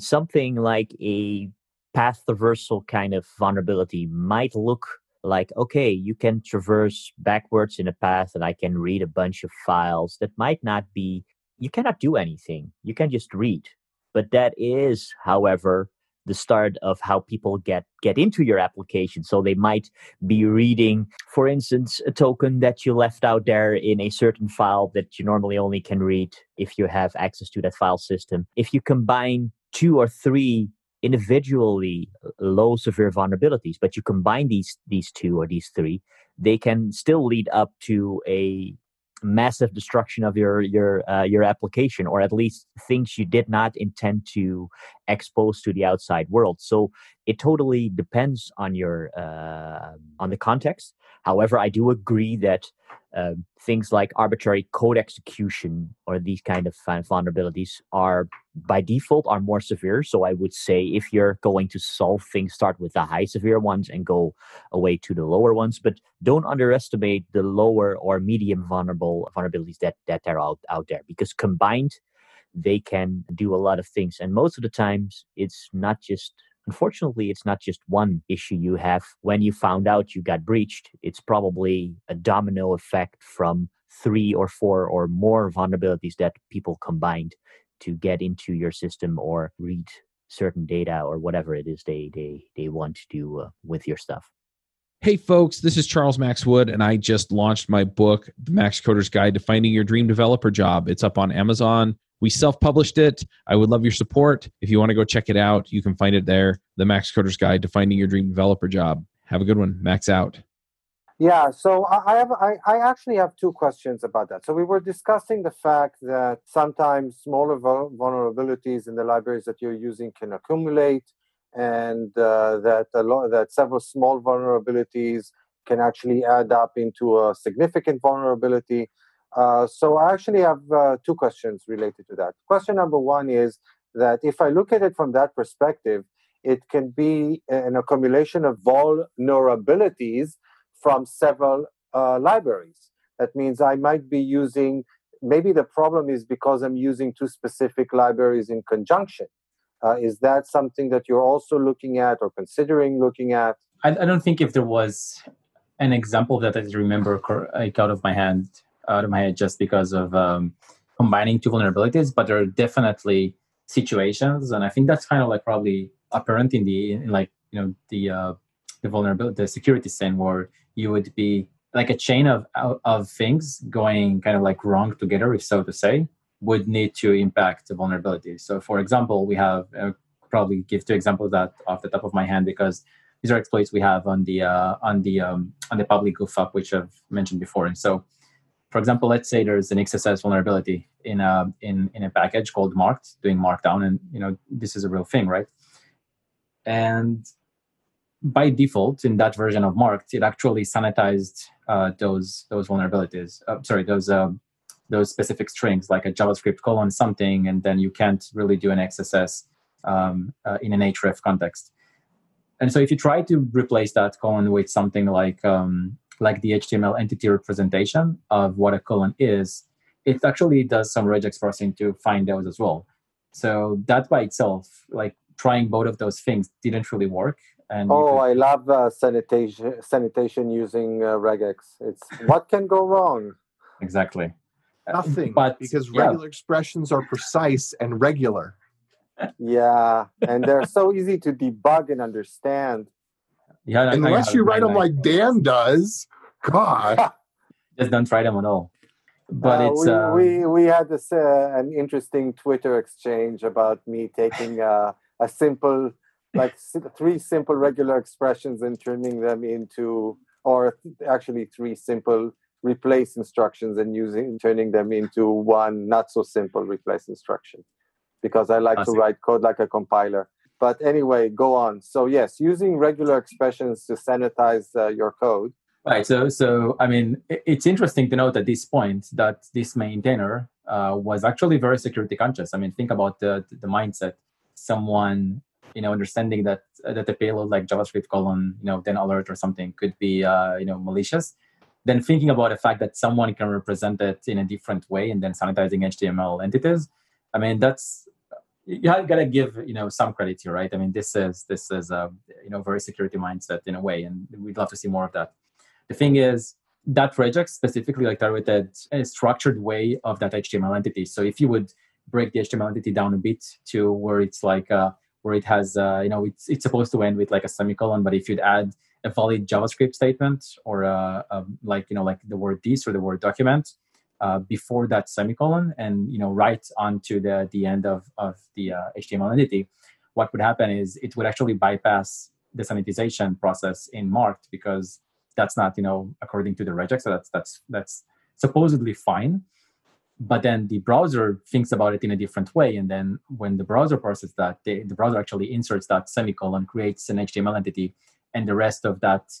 something like a path traversal kind of vulnerability might look like okay, you can traverse backwards in a path and I can read a bunch of files that might not be you cannot do anything. You can just read. But that is, however, the start of how people get get into your application. So they might be reading, for instance, a token that you left out there in a certain file that you normally only can read if you have access to that file system. If you combine two or three individually uh, low severe vulnerabilities, but you combine these these two or these three, they can still lead up to a massive destruction of your your uh, your application or at least things you did not intend to expose to the outside world. So it totally depends on your uh, on the context. However i do agree that uh, things like arbitrary code execution or these kind of vulnerabilities are by default are more severe. So i would say if you're going to solve things start with the high severe ones and go away to the lower ones. But don't underestimate the lower or medium vulnerable vulnerabilities that that are out, out there because combined they can do a lot of things. And most of the times it's not just unfortunately it's not just one issue you have. When you found out you got breached it's probably a domino effect from three or four or more vulnerabilities that people combined to get into your system or read certain data or whatever it is they they they want to do uh, with your stuff Hey, folks, this is Charles Max Wood, and I just launched my book, The Max Coder's Guide to Finding Your Dream Developer Job. It's up on Amazon. We self published it. I would love your support. If you want to go check it out, you can find it there The Max Coder's Guide to Finding Your Dream Developer Job. Have a good one. Max out. Yeah, so I have I, I actually have two questions about that. So we were discussing the fact that sometimes smaller vulnerabilities in the libraries that you're using can accumulate, and uh, that a lot that several small vulnerabilities can actually add up into a significant vulnerability. Uh, so I actually have uh, two questions related to that. Question number one is that if I look at it from that perspective, it can be an accumulation of vulnerabilities from several uh, libraries. That means I might be using, maybe the problem is because I'm using two specific libraries in conjunction. Uh, is that something that you're also looking at or considering looking at? I, I don't think if there was an example that I remember like out of my hand, out of my head, just because of um, combining two vulnerabilities, but there are definitely situations, and I think that's kind of like probably apparent in the in like you know the uh, the vulnerability, the security sin, where you would be like a chain of of things going kind of like wrong together, if so to say, would need to impact the vulnerability. So, for example, we have uh, probably give two examples that off the top of my hand because these are exploits we have on the uh, on the um, on the public GoofUp, which I've mentioned before. And so, for example, let's say there's an XSS vulnerability in a in in a package called marked doing markdown, and you know this is a real thing, right? And by default, in that version of marked, it actually sanitized uh, those those vulnerabilities. Uh, sorry, those uh, those specific strings like a JavaScript colon something, and then you can't really do an XSS um, uh, in an href context. And so if you try to replace that colon with something like um, like the HTML entity representation of what a colon is, it actually does some regex parsing to find those as well. So that by itself, like trying both of those things didn't really work. And oh, could... I love uh, sanitation sanitation using uh, regex. It's what can go wrong. Exactly. Nothing, but because regular yeah. expressions are precise and regular. Yeah, and they're so easy to debug and understand. Yeah, unless you write them like Dan does. God, just don't try them at all. But uh, it's we, uh... we we had this uh, an interesting Twitter exchange about me taking uh, a simple like three simple regular expressions and turning them into or actually three simple replace instructions and using turning them into one not so simple replace instruction because I like to write code like a compiler. But anyway, go on. So yes, using regular expressions to sanitize uh, your code. Right. So so I mean, it's interesting to note at this point that this maintainer uh, was actually very security conscious. I mean, think about the the mindset. Someone you know understanding that that the payload like JavaScript colon you know then alert or something could be uh, you know malicious then thinking about the fact that someone can represent it in a different way and then sanitizing html entities i mean that's you have gotta give you know some credit here right? I mean this is this is a you know very security mindset in a way and we'd love to see more of that. The thing is that regex specifically like targeted a structured way of that html entity. So if you would break the html entity down a bit to where it's like uh, where it has uh, you know it's, it's supposed to end with like a semicolon but if you'd add a valid javascript statement or uh, um, like you know like the word this or the word document uh, before that semicolon and you know right onto the the end of of the uh, html entity. What would happen is it would actually bypass the sanitization process in marked because that's not you know according to the regex so that's that's that's supposedly fine. But then the browser thinks about it in a different way and then when the browser processes that they, the browser actually inserts that semicolon creates an html entity and the rest of that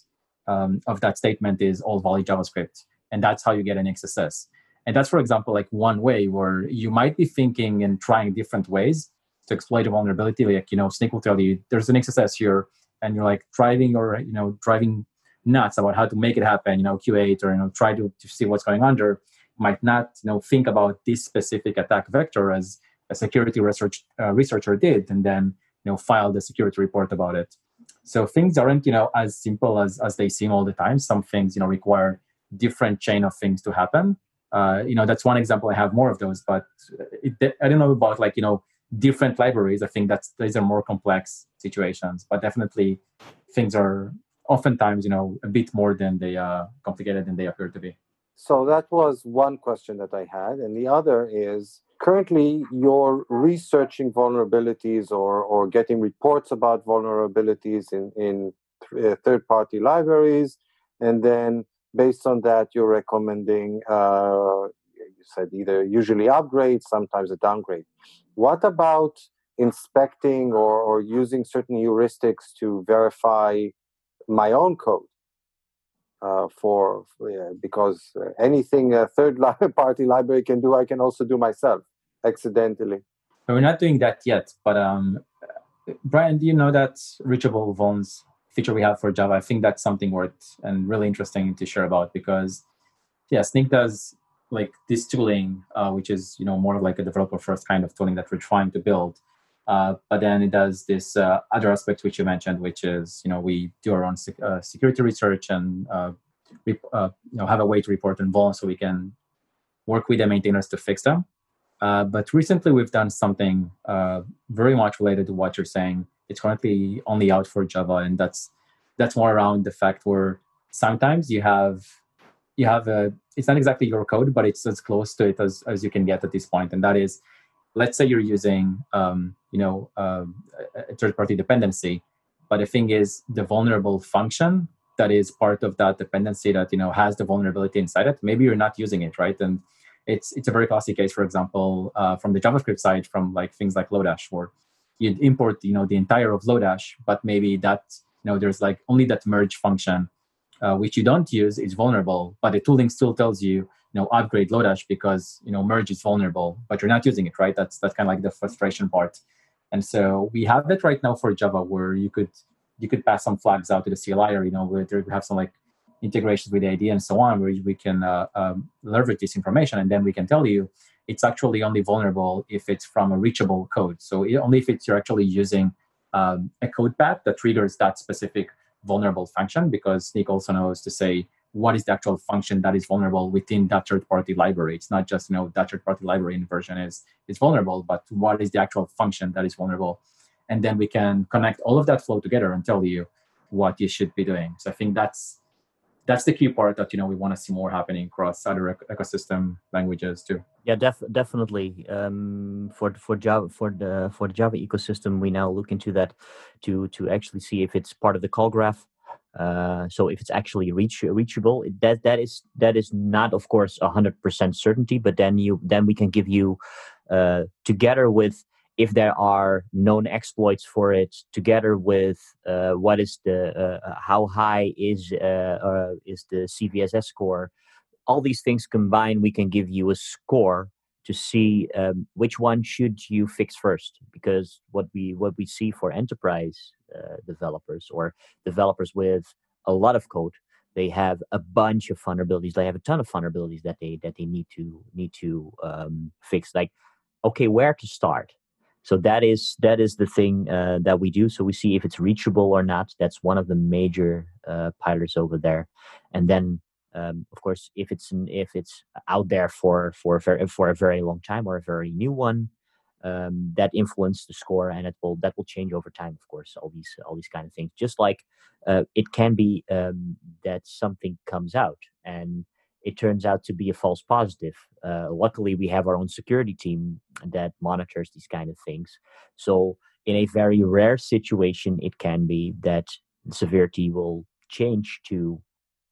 um, of that statement is all valid javascript. And that's how you get an xss and that's for example like one way where you might be thinking and trying different ways to exploit a vulnerability like you know Snyk will tell you there's an xss here and you're like driving or you know driving nuts about how to make it happen you know q8 or you know try to, to see what's going there might not you know think about this specific attack vector as a security research uh, researcher did and then you know file the security report about it so things aren't you know as simple as as they seem all the time. Some things you know require different chain of things to happen. Uh, you know that's one example. I have more of those but it, i don't know about like you know different libraries. I think that's these are more complex situations but definitely things are oftentimes you know a bit more than they uh complicated than they appear to be. So that was one question that I had. And the other is currently you're researching vulnerabilities or, or getting reports about vulnerabilities in, in uh, third party libraries. And then based on that, you're recommending, uh, you said either usually upgrade, sometimes a downgrade. What about inspecting or, or using certain heuristics to verify my own code? uh, for, for because uh, anything a third party library can do, I can also do myself accidentally. We're not doing that yet, but um, Brian, do you know that reachable vulns feature we have for Java? I think that's something worth and really interesting to share about because, yeah, Snyk does like this tooling, uh, which is you know more of like a developer first kind of tooling that we're trying to build. Uh, but then it does this uh, other aspect which you mentioned, which is you know we do our own sec- uh, security research and uh, rep- uh, you know have a way to report on vulns so we can work with the maintainers to fix them. But recently we've done something very much related to what you're saying. It's currently only out for Java, and that's that's more around the fact where sometimes you have you have a it's not exactly your code but it's as close to it as, as you can get at this point and that is let's say you're using um, you know uh, a third party dependency but the thing is the vulnerable function that is part of that dependency that you know has the vulnerability inside it maybe you're not using it right and it's it's a very classic case for example uh, from the javascript side from like things like lodash where you import you know the entire of lodash but maybe that you know there's like only that merge function uh, which you don't use is vulnerable but the tooling still tells you you know upgrade lodash because you know merge is vulnerable but you're not using it right? That's that's kind of like the frustration part. And so we have it right now for java where you could you could pass some flags out to the cli or you know where we have some like integrations with the IDE and so on where we can uh, um, leverage this information and then we can tell you it's actually only vulnerable if it's from a reachable code so it, only if it's you're actually using um, a code path that triggers that specific vulnerable function because Snyk also knows to say what is the actual function that is vulnerable within that third party library. It's not just, you know, that third party library inversion is, is vulnerable, but what is the actual function that is vulnerable? And then we can connect all of that flow together and tell you what you should be doing. So I think that's that's the key part that you know we want to see more happening across other ecosystem languages too. Yeah def- definitely. Um, for for java for the for the java ecosystem we now look into that to to actually see if it's part of the call graph. Uh, so if it's actually reach, reachable that that is that is not of course 100% certainty but then you then we can give you uh, together with if there are known exploits for it together with uh, what is the uh, uh how high is uh, uh is the CVSS score all these things combined we can give you a score to see um, which one should you fix first. Because what we what we see for enterprise uh, developers or developers with a lot of code they have a bunch of vulnerabilities they have a ton of vulnerabilities that they that they need to need to um, fix. Like okay where to start so that is that is the thing uh, that we do. So we see if it's reachable or not. That's one of the major uh, pillars over there. And then um, of course if it's if it's out there for for for a very long time or a very new one um, that influence the score and it will that will change over time of course all these all these kind of things. Just like uh, it can be um, that something comes out and it turns out to be a false positive. Uh, luckily, we have our own security team that monitors these kind of things. So, in a very rare situation, it can be that severity will change to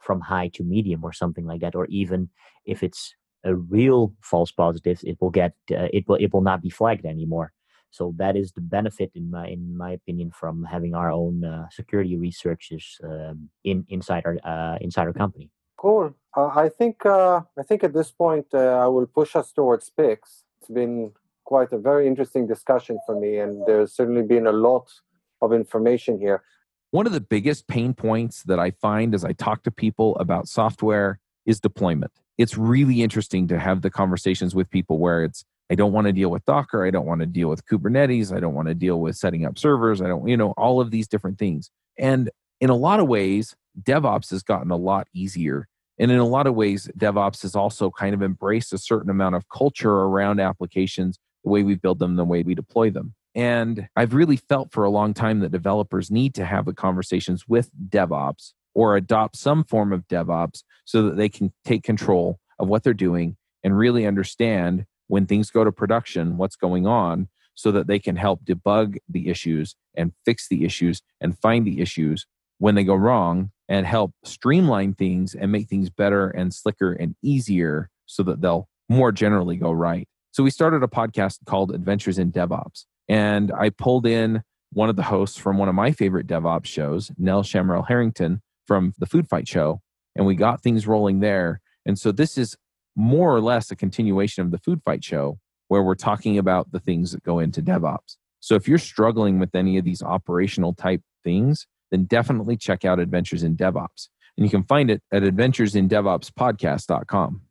from high to medium or something like that, or even if it's a real false positive, it will get uh, it will it will not be flagged anymore. So that is the benefit, in my in my opinion, from having our own uh, security researchers um, in inside our uh, inside our company. Cool. Uh, I think uh, I think at this point uh, I will push us towards picks. It's been quite a very interesting discussion for me, and there's certainly been a lot of information here. One of the biggest pain points that I find as I talk to people about software is deployment. It's really interesting to have the conversations with people where it's I don't want to deal with Docker, I don't want to deal with Kubernetes, I don't want to deal with setting up servers, I don't, you know, all of these different things. And in a lot of ways, DevOps has gotten a lot easier and in a lot of ways, DevOps has also kind of embraced a certain amount of culture around applications, the way we build them, the way we deploy them. And I've really felt for a long time that developers need to have the conversations with DevOps or adopt some form of DevOps so that they can take control of what they're doing and really understand when things go to production what's going on so that they can help debug the issues and fix the issues and find the issues when they go wrong and help streamline things and make things better and slicker and easier so that they'll more generally go right. So we started a podcast called Adventures in DevOps. And I pulled in one of the hosts from one of my favorite DevOps shows, Nell Shamrell Harrington from the Food Fight Show. And we got things rolling there. And so this is more or less a continuation of the Food Fight Show where we're talking about the things that go into DevOps. So if you're struggling with any of these operational type things, then definitely check out Adventures in DevOps. And you can find it at adventuresindevopspodcast.com.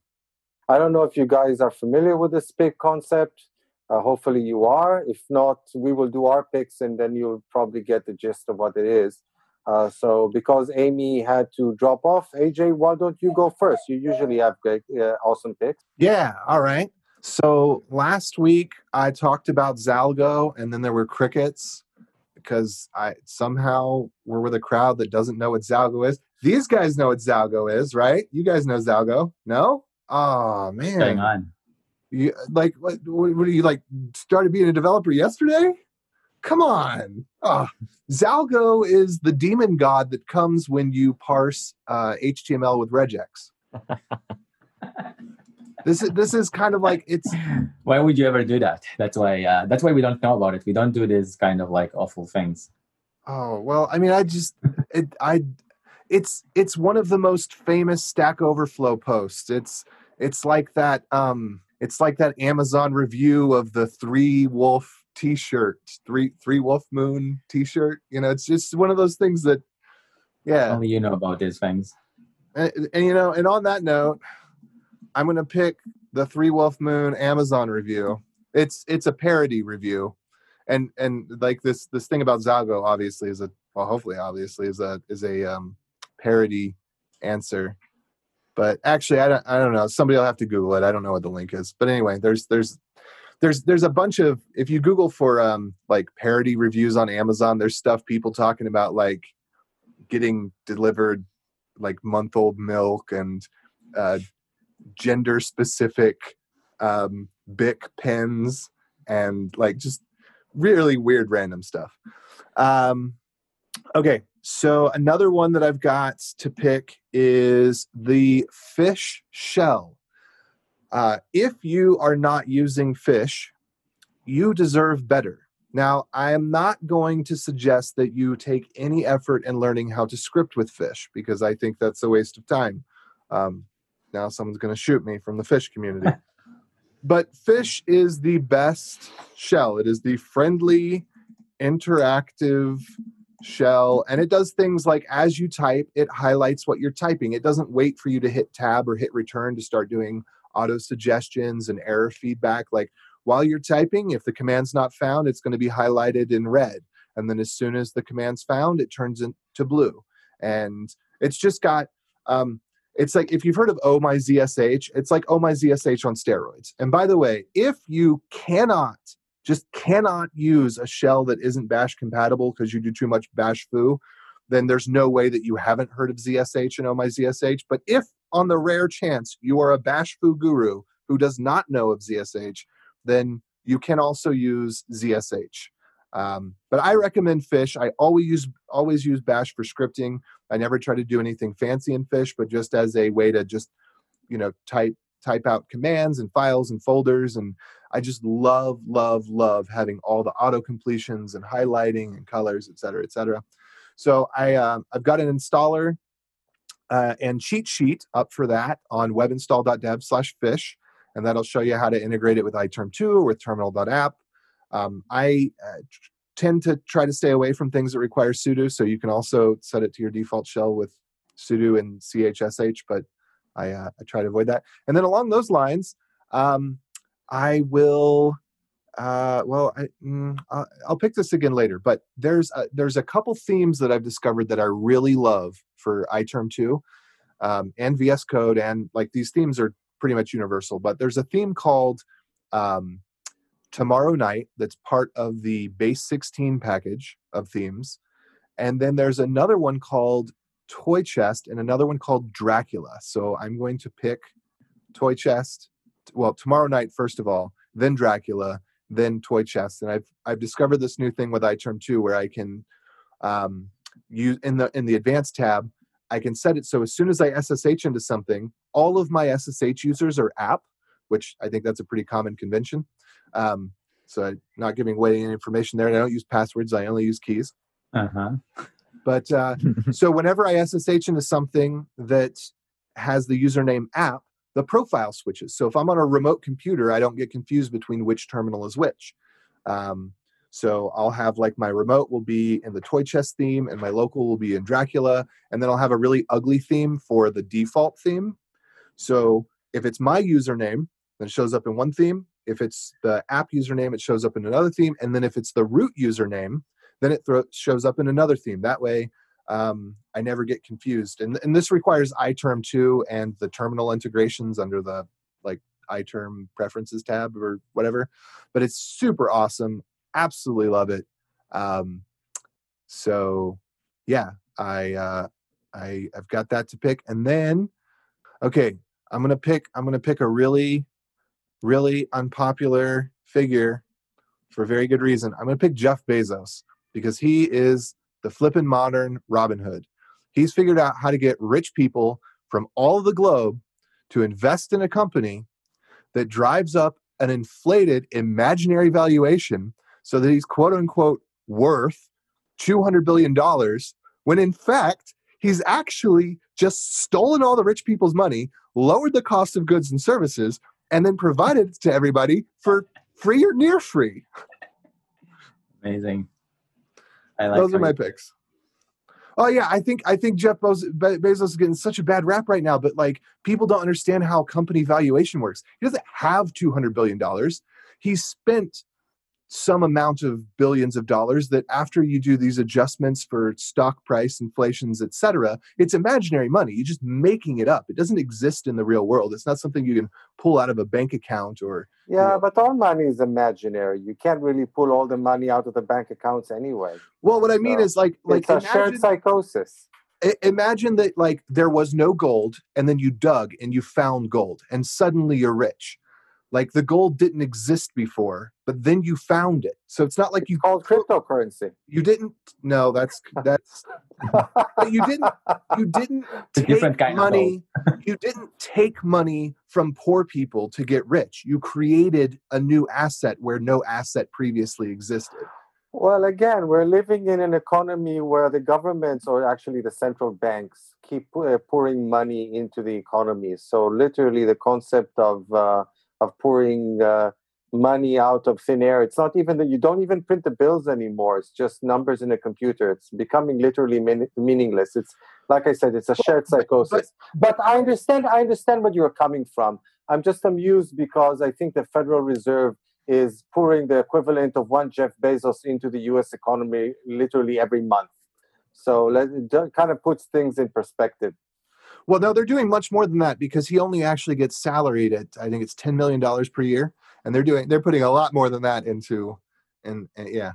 I don't know if you guys are familiar with this big concept. Uh, hopefully you are. If not, we will do our picks and then you'll probably get the gist of what it is. Uh, so because Aimee had to drop off, AJ, why don't you go first? You usually have great, uh, awesome picks. Yeah, all right. So last week I talked about Zalgo and then there were crickets because I somehow we're with a crowd that doesn't know what Zalgo is. These guys know what Zalgo is, right? You guys know Zalgo? No? Oh What's going man. on? You like what, what what are you like started being a developer yesterday? Come on. Oh, Zalgo is the demon god that comes when you parse uh, HTML with regex. this is this is kind of like it's Why would you ever do that? That's why. Uh, that's why we don't know about it. We don't do these kind of like awful things. Oh well, I mean, I just it, I it's it's one of the most famous Stack Overflow posts. It's it's like that um it's like that Amazon review of the three wolf T-shirt, three three wolf moon T-shirt. You know, it's just one of those things that yeah. Only you know about these things. And, and you know, and on that note, I'm gonna pick the Three Wolf Moon Amazon review. It's it's a parody review, and and like this this thing about Zalgo obviously is a well hopefully obviously is a is a um, parody answer. But actually, I don't I don't know. Somebody will have to Google it. I don't know what the link is. But anyway, there's there's there's there's a bunch of if you Google for um like parody reviews on Amazon, there's stuff people talking about like getting delivered like month old milk and uh, gender specific um, Bic pens and like just really weird random stuff. Um, okay, so another one that I've got to pick is the fish shell. Uh, if you are not using fish, you deserve better. Now, I am not going to suggest that you take any effort in learning how to script with fish because I think that's a waste of time. Um, now, someone's going to shoot me from the fish community. but fish is the best shell. It is the friendly, interactive shell. And it does things like as you type, it highlights what you're typing. It doesn't wait for you to hit tab or hit return to start doing auto suggestions and error feedback. Like while you're typing, if the command's not found, it's going to be highlighted in red. And then as soon as the command's found, it turns into blue. And it's just got, um, it's like if you've heard of Oh My ZSH, it's like Oh My ZSH on steroids. And by the way, if you cannot, just cannot use a shell that isn't bash compatible because you do too much bash foo, then there's no way that you haven't heard of ZSH and Oh My ZSH. But if on the rare chance you are a bash foo guru who does not know of ZSH, then you can also use ZSH. Um, but I recommend Fish. I always use always use Bash for scripting. I never try to do anything fancy in Fish, but just as a way to just you know type type out commands and files and folders. And I just love love love having all the auto completions and highlighting and colors, et cetera, et cetera. So I uh, I've got an installer uh, and cheat sheet up for that on webinstall.dev/fish and that'll show you how to integrate it with iTerm2 or with terminal.app. Um, I uh, tend to try to stay away from things that require sudo, so you can also set it to your default shell with sudo and chsh, but I, uh, I try to avoid that. And then along those lines, um, I will. Uh, well, I, mm, I'll, pick this again later, but there's a, there's a couple themes that I've discovered that I really love for iTerm2 um, and VS Code, and like these themes are pretty much universal. But there's a theme called um, Tomorrow Night that's part of the base 16 package of themes. And then there's another one called Toy Chest and another one called Dracula. So I'm going to pick Toy Chest. Well, Tomorrow Night, first of all, then Dracula, then Toy Chest. And I've I've discovered this new thing with iTerm2 where I can um, use in the in the advanced tab, I can set it so as soon as I SSH into something, all of my SSH users are app, which I think that's a pretty common convention. Um, so I'm not giving away any information there. And I don't use passwords. I only use keys. Uh huh. But uh, so whenever I SSH into something that has the username app, the profile switches. So if I'm on a remote computer, I don't get confused between which terminal is which. Um, so I'll have like my remote will be in the toy chest theme, and my local will be in Dracula, and then I'll have a really ugly theme for the default theme. So if it's my username, then it shows up in one theme. If it's the app username, it shows up in another theme, and then if it's the root username, then it shows up in another theme. That way, um, I never get confused. And, and this requires iTerm2 and the terminal integrations under the like iTerm preferences tab or whatever. But it's super awesome. Absolutely love it. Um, So yeah, I uh, I I've got that to pick, and then okay, I'm gonna pick I'm gonna pick a really really unpopular figure for very good reason. I'm gonna pick Jeff Bezos because he is the flippin' modern Robin Hood. He's figured out how to get rich people from all the globe to invest in a company that drives up an inflated imaginary valuation so that he's quote unquote worth $200 billion when in fact he's actually just stolen all the rich people's money, lowered the cost of goods and services, and then provided it to everybody for free or near free. Amazing. I like Those are my picks. Oh yeah, I think I think Jeff Bezos, Be- Bezos is getting such a bad rap right now, but like people don't understand how company valuation works. He doesn't have two hundred billion dollars. He spent some amount of billions of dollars that after you do these adjustments for stock price inflations etc it's imaginary money you're just making it up it doesn't exist in the real world it's not something you can pull out of a bank account or Yeah, Yeah. but all money is imaginary. You can't really pull all the money out of the bank accounts anyway. well what i mean No. is like like it's a shared psychosis. Imagine that like there was no gold and then you dug and you found gold and suddenly you're rich like the gold didn't exist before but then you found it so it's not like you called cryptocurrency. you didn't no that's that's you didn't you didn't It's different take kind of money you didn't take money from poor people to get rich you created a new asset where no asset previously existed Well, again, we're living in an economy where the governments, or actually the central banks, keep uh, pouring money into the economy. So literally, the concept of uh, of pouring uh, money out of thin air. It's not even that you don't even print the bills anymore. It's just numbers in a computer. It's becoming literally mean- meaningless. It's like I said, it's a shared psychosis. But I understand. I understand what you're coming from. I'm just amused because I think the Federal Reserve is pouring the equivalent of one Jeff Bezos into the U.S. economy literally every month. So let, it kind of puts things in perspective. Well no they're doing much more than that because he only actually gets salaried at i think it's 10 million dollars per year and they're doing they're putting a lot more than that into and, and eh, yeah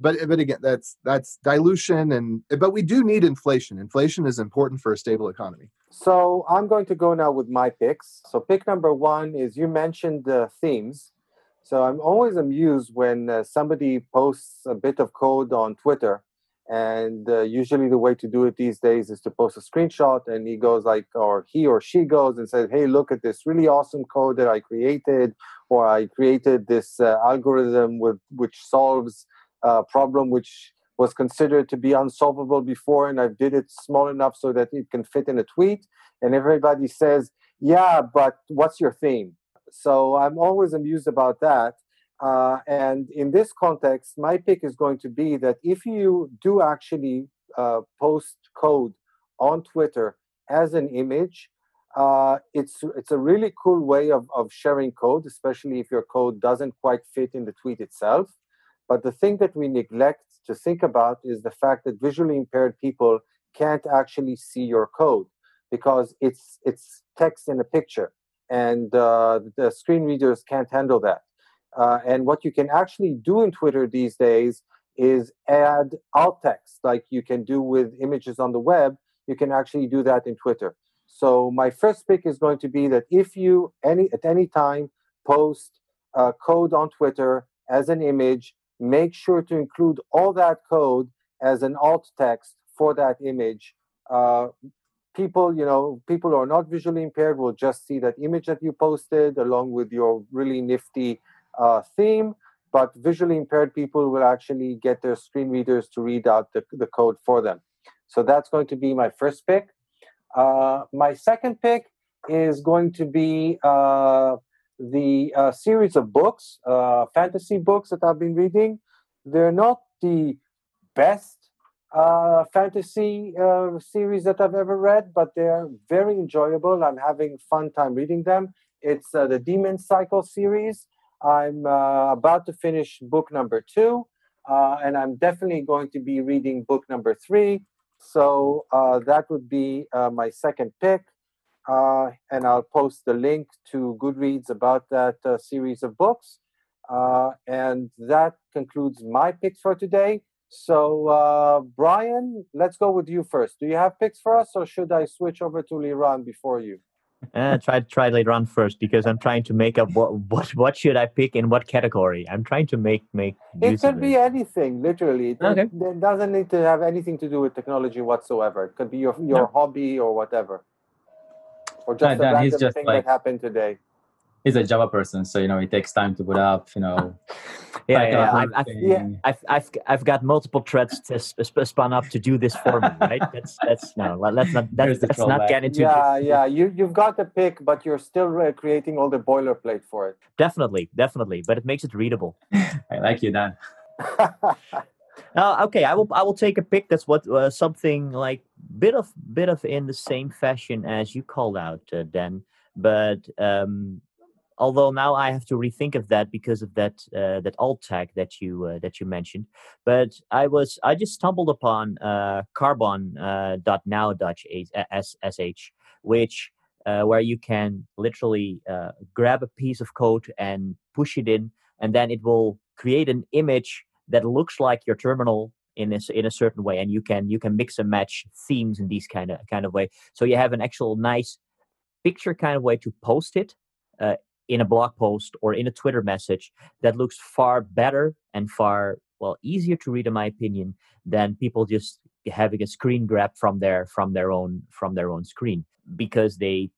but eh, but again that's that's dilution and eh, but we do need inflation inflation is important for a stable economy So I'm going to go now with my picks. So pick number one is you mentioned the themes. So I'm always amused when uh, somebody posts a bit of code on Twitter, and uh, usually the way to do it these days is to post a screenshot, and he goes like, or he or she goes and says, "Hey, look at this really awesome code that I created, or I created this uh, algorithm with which solves a problem which." was considered to be unsolvable before and I did it small enough so that it can fit in a tweet and everybody says yeah but what's your theme so i'm always amused about that uh, and in this context my pick is going to be that if you do actually uh, post code on twitter as an image uh, it's it's a really cool way of, of sharing code especially if your code doesn't quite fit in the tweet itself but the thing that we neglect to think about is the fact that visually impaired people can't actually see your code because it's it's text in a picture, and uh, the screen readers can't handle that. Uh, and what you can actually do in Twitter these days is add alt text, like you can do with images on the web. You can actually do that in Twitter. So my first pick is going to be that if you any at any time post uh, code on Twitter as an image, make sure to include all that code as an alt text for that image. Uh, people, you know, people who are not visually impaired will just see that image that you posted along with your really nifty uh, theme. But visually impaired people will actually get their screen readers to read out the, the code for them. So that's going to be my first pick. Uh, my second pick is going to be uh, the uh, series of books, uh, fantasy books that I've been reading. They're not the best uh, fantasy uh, series that I've ever read, but they're very enjoyable. I'm having fun time reading them. It's the Demon Cycle series. I'm uh, about to finish book number two, uh, and I'm definitely going to be reading book number three. So uh, that would be uh, my second pick. Uh, and I'll post the link to Goodreads about that uh, series of books. And that concludes my picks for today. So, Brian, let's go with you first. Do you have picks for us, or should I switch over to Liran before you? Uh, try try Liran first because I'm trying to make up what what what should I pick in what category. I'm trying to make make. It could be anything, literally. It, Okay. it doesn't need to have anything to do with technology whatsoever. It could be your your No. hobby or whatever, or just a Dan, random just thing like- that happened today. He's a Java person, so you know it takes time to put up. You know, Yeah, yeah, I've, I've, thing. I've, I've, I've got multiple threads to sp- sp- spun up to do this for me, right? That's that's no. let- Let's not that's, let's not throwback. get into Yeah, this. yeah. You you've got the pick, but you're still uh, creating all the boilerplate for it. Definitely, definitely, but it makes it readable. I like you, Dan. Uh, okay, I will I will take a pick that's what uh, something like bit of bit of in the same fashion as you called out, uh, Dan. But um, although now I have to rethink of that because of that uh, that alt tag that you uh, that you mentioned. But I was I just stumbled upon uh, Carbon uh, dot now dot sh, which uh, where you can literally uh, grab a piece of code and push it in, and then it will create an image that looks like your terminal in a, s- in a certain way, and you can you can mix and match themes in these kind of kind of way. So you have an actual nice picture kind of way to post it uh, in a blog post or in a Twitter message that looks far better and far well easier to read, in my opinion, than people just having a screen grab from their from their own from their own screen. Because they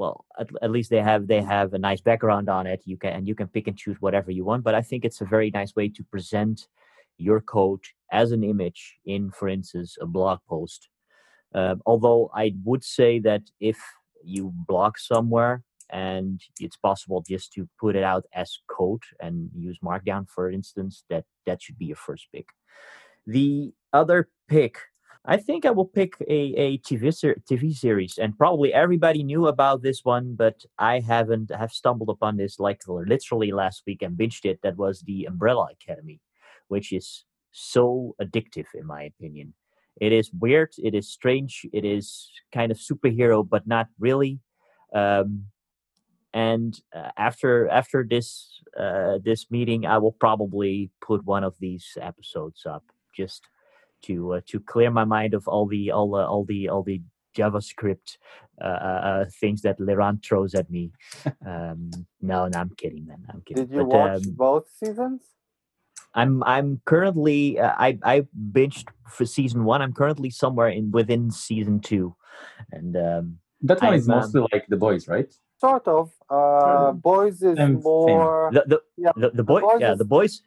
well at, at least they have they have a nice background on it. You can and you can pick and choose whatever you want but i think it's a very nice way to present your code as an image in for instance a blog post. Um, although i would say that if you blog somewhere and it's possible just to put it out as code and use markdown for instance that that should be your first pick the other pick I think I will pick a, a TV, ser- TV series, and probably everybody knew about this one, but I haven't have stumbled upon this like literally last week and binged it. That was the Umbrella Academy, which is so addictive in my opinion. It is weird, it is strange, it is kind of superhero, but not really. Um, and uh, after after this uh, this meeting, I will probably put one of these episodes up just to uh, to clear my mind of all the all uh, all the all the JavaScript uh, uh, things that Liran throws at me. Um, no, no, I'm kidding, man. I'm kidding. Did you But, watch um, both seasons? I'm I'm currently uh, I I binged for season one. I'm currently somewhere in within season two, and um, That one is I'm, um, mostly like the boys, right? Sort of. Uh, boys is Same thing. more. the the Yeah, the, the boy Boys yeah is- the boys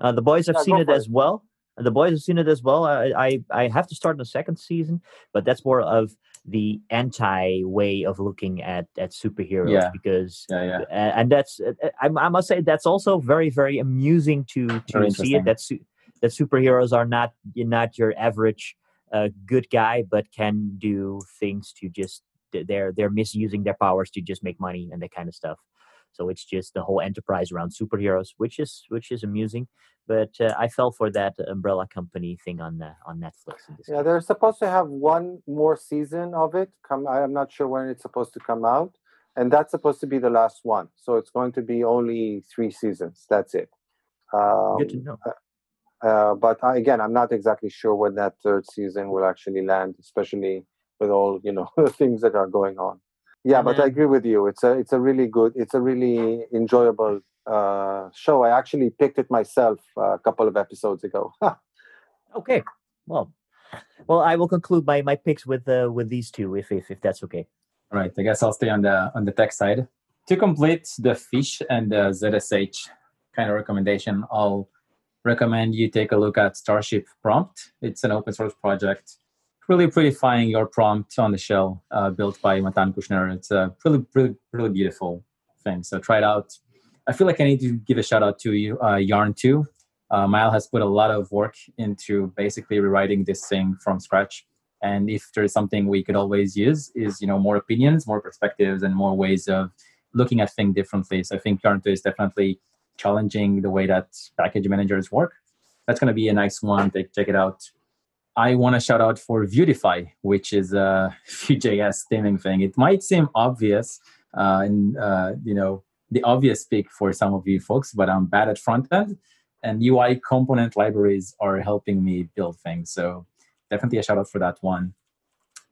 uh, the boys have Yeah, seen it for as well. The boys have seen it as well. I, I I have to start in the second season, but that's more of the anti way of looking at at superheroes Yeah. because Yeah, yeah. uh, and that's uh, I, I must say that's also very very amusing to to Very see it that su- that superheroes are not you're not your average uh, good guy but can do things to just they're they're misusing their powers to just make money and that kind of stuff so it's just the whole enterprise around superheroes which is which is amusing but uh, i fell for that umbrella company thing on the, on netflix in this Yeah, case. they're supposed to have one more season of it. Come, I'm not sure when it's supposed to come out, and that's supposed to be the last one. So it's going to be only three seasons. That's it. Um, good to know uh, but I, again, I'm not exactly sure when that third season will actually land, especially with all you know the things that are going on. Yeah, but I Mhm. agree with you. It's a it's a really good, it's a really enjoyable uh, show. I actually picked it myself uh, a couple of episodes ago. okay well well i will conclude my my picks with uh with these two if if, if that's okay All right. I guess I'll stay on the on the tech side. To complete the fish and the ZSH kind of recommendation, I'll recommend you take a look at Starship Prompt. It's an open source project, really pretty prettifying your prompt on the shell, uh, built by Matan Kushner. It's a really, really, really beautiful thing. So try it out. I feel like I need to give a shout out to uh, Yarn 2. Uh, Maël has put a lot of work into basically rewriting this thing from scratch. And if there's something we could always use is, you know, more opinions, more perspectives, and more ways of looking at things differently. So I think Yarn 2 is definitely challenging the way that package managers work. That's going to be a nice one. Take, check it out. I want to shout out for Vuetify, which is a Vue.js theming thing. It might seem obvious, uh, and uh, you know, the obvious pick for some of you folks, but I'm bad at front end. and UI component libraries are helping me build things. So definitely a shout out for that one.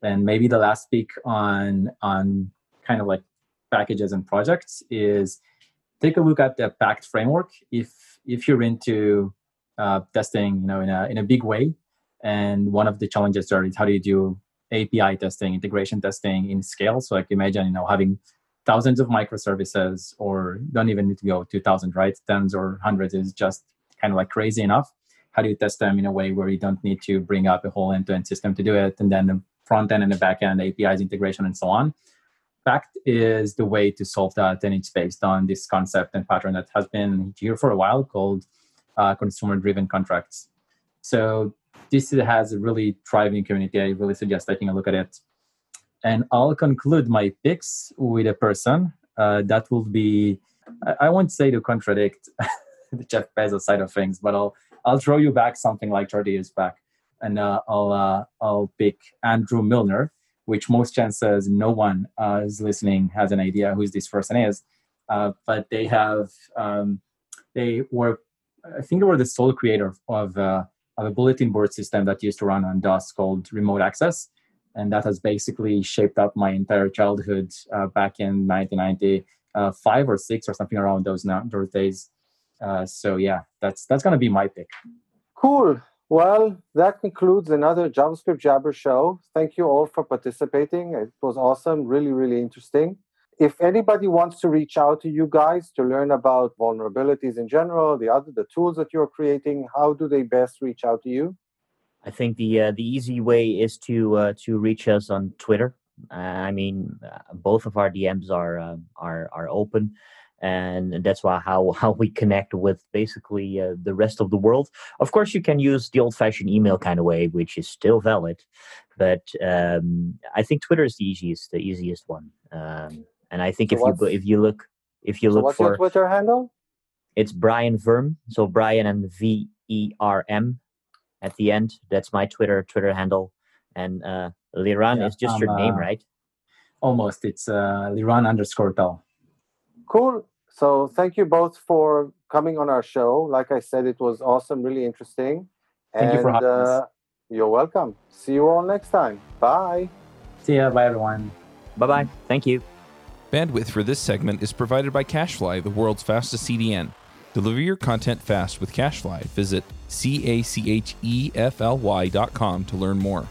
And maybe the last speak on on kind of like packages and projects is take a look at the Pact framework if if you're into uh, testing, you know, in a in a big way. And one of the challenges there is how do you do API testing, integration testing in scale? So like imagine, you know, having thousands of microservices or don't even need to go to thousand, right? Tens or hundreds is just kind of like crazy enough. How do you test them in a way where you don't need to bring up a whole end-to-end system to do it, and then the front end and the back end, APIs integration, and so on? Pact is the way to solve that, and it's based on this concept and pattern that has been here for a while called uh, consumer-driven contracts. So this has a really thriving community. I really suggest taking a look at it. And I'll conclude my picks with a person uh, that will be, I, I won't say to contradict the Jeff Bezos side of things, but I'll I'll throw you back something like 30 years back, and uh, I'll uh, I'll pick Andrew Milner, which most chances no one uh, is listening has an idea who this person is, uh, but they have um, they were I think they were the sole creator of uh, of a bulletin board system that used to run on DOS called Remote Access, and that has basically shaped up my entire childhood uh, back in 1995 or six or something around those those days. Uh, so yeah, that's that's gonna be my pick. Cool. Well, that concludes another JavaScript Jabber show. Thank you all for participating. It was awesome, really, really interesting. If anybody wants to reach out to you guys to learn about vulnerabilities in general, the other the tools that you're creating, how do they best reach out to you? I think the uh, the easy way is to uh, to reach us on Twitter. Uh, I mean, uh, both of our DMs are uh, are are open and that's why how how we connect with basically uh, the rest of the world. Of course, you can use the old-fashioned email kind of way, which is still valid, but um, I think Twitter is the easiest the easiest one. Um, and I think so if you if you look if you so look what's for your Twitter handle? it's Brian Verm, so Brian and V E R M at the end. That's my Twitter Twitter handle, and uh, Liran Yeah, is just I'm, your name, uh, right? Almost, it's uh, Liran underscore Tal. Cool. So thank you both for coming on our show. Like I said, it was awesome, really interesting. Thank you for And, having us. uh, You're welcome. See you all next time. Bye. See ya, bye everyone. Bye bye. Thank you. Bandwidth for this segment is provided by CacheFly, the world's fastest CDN. Deliver your content fast with CacheFly. Visit C A C H E F L Y dot com to learn more.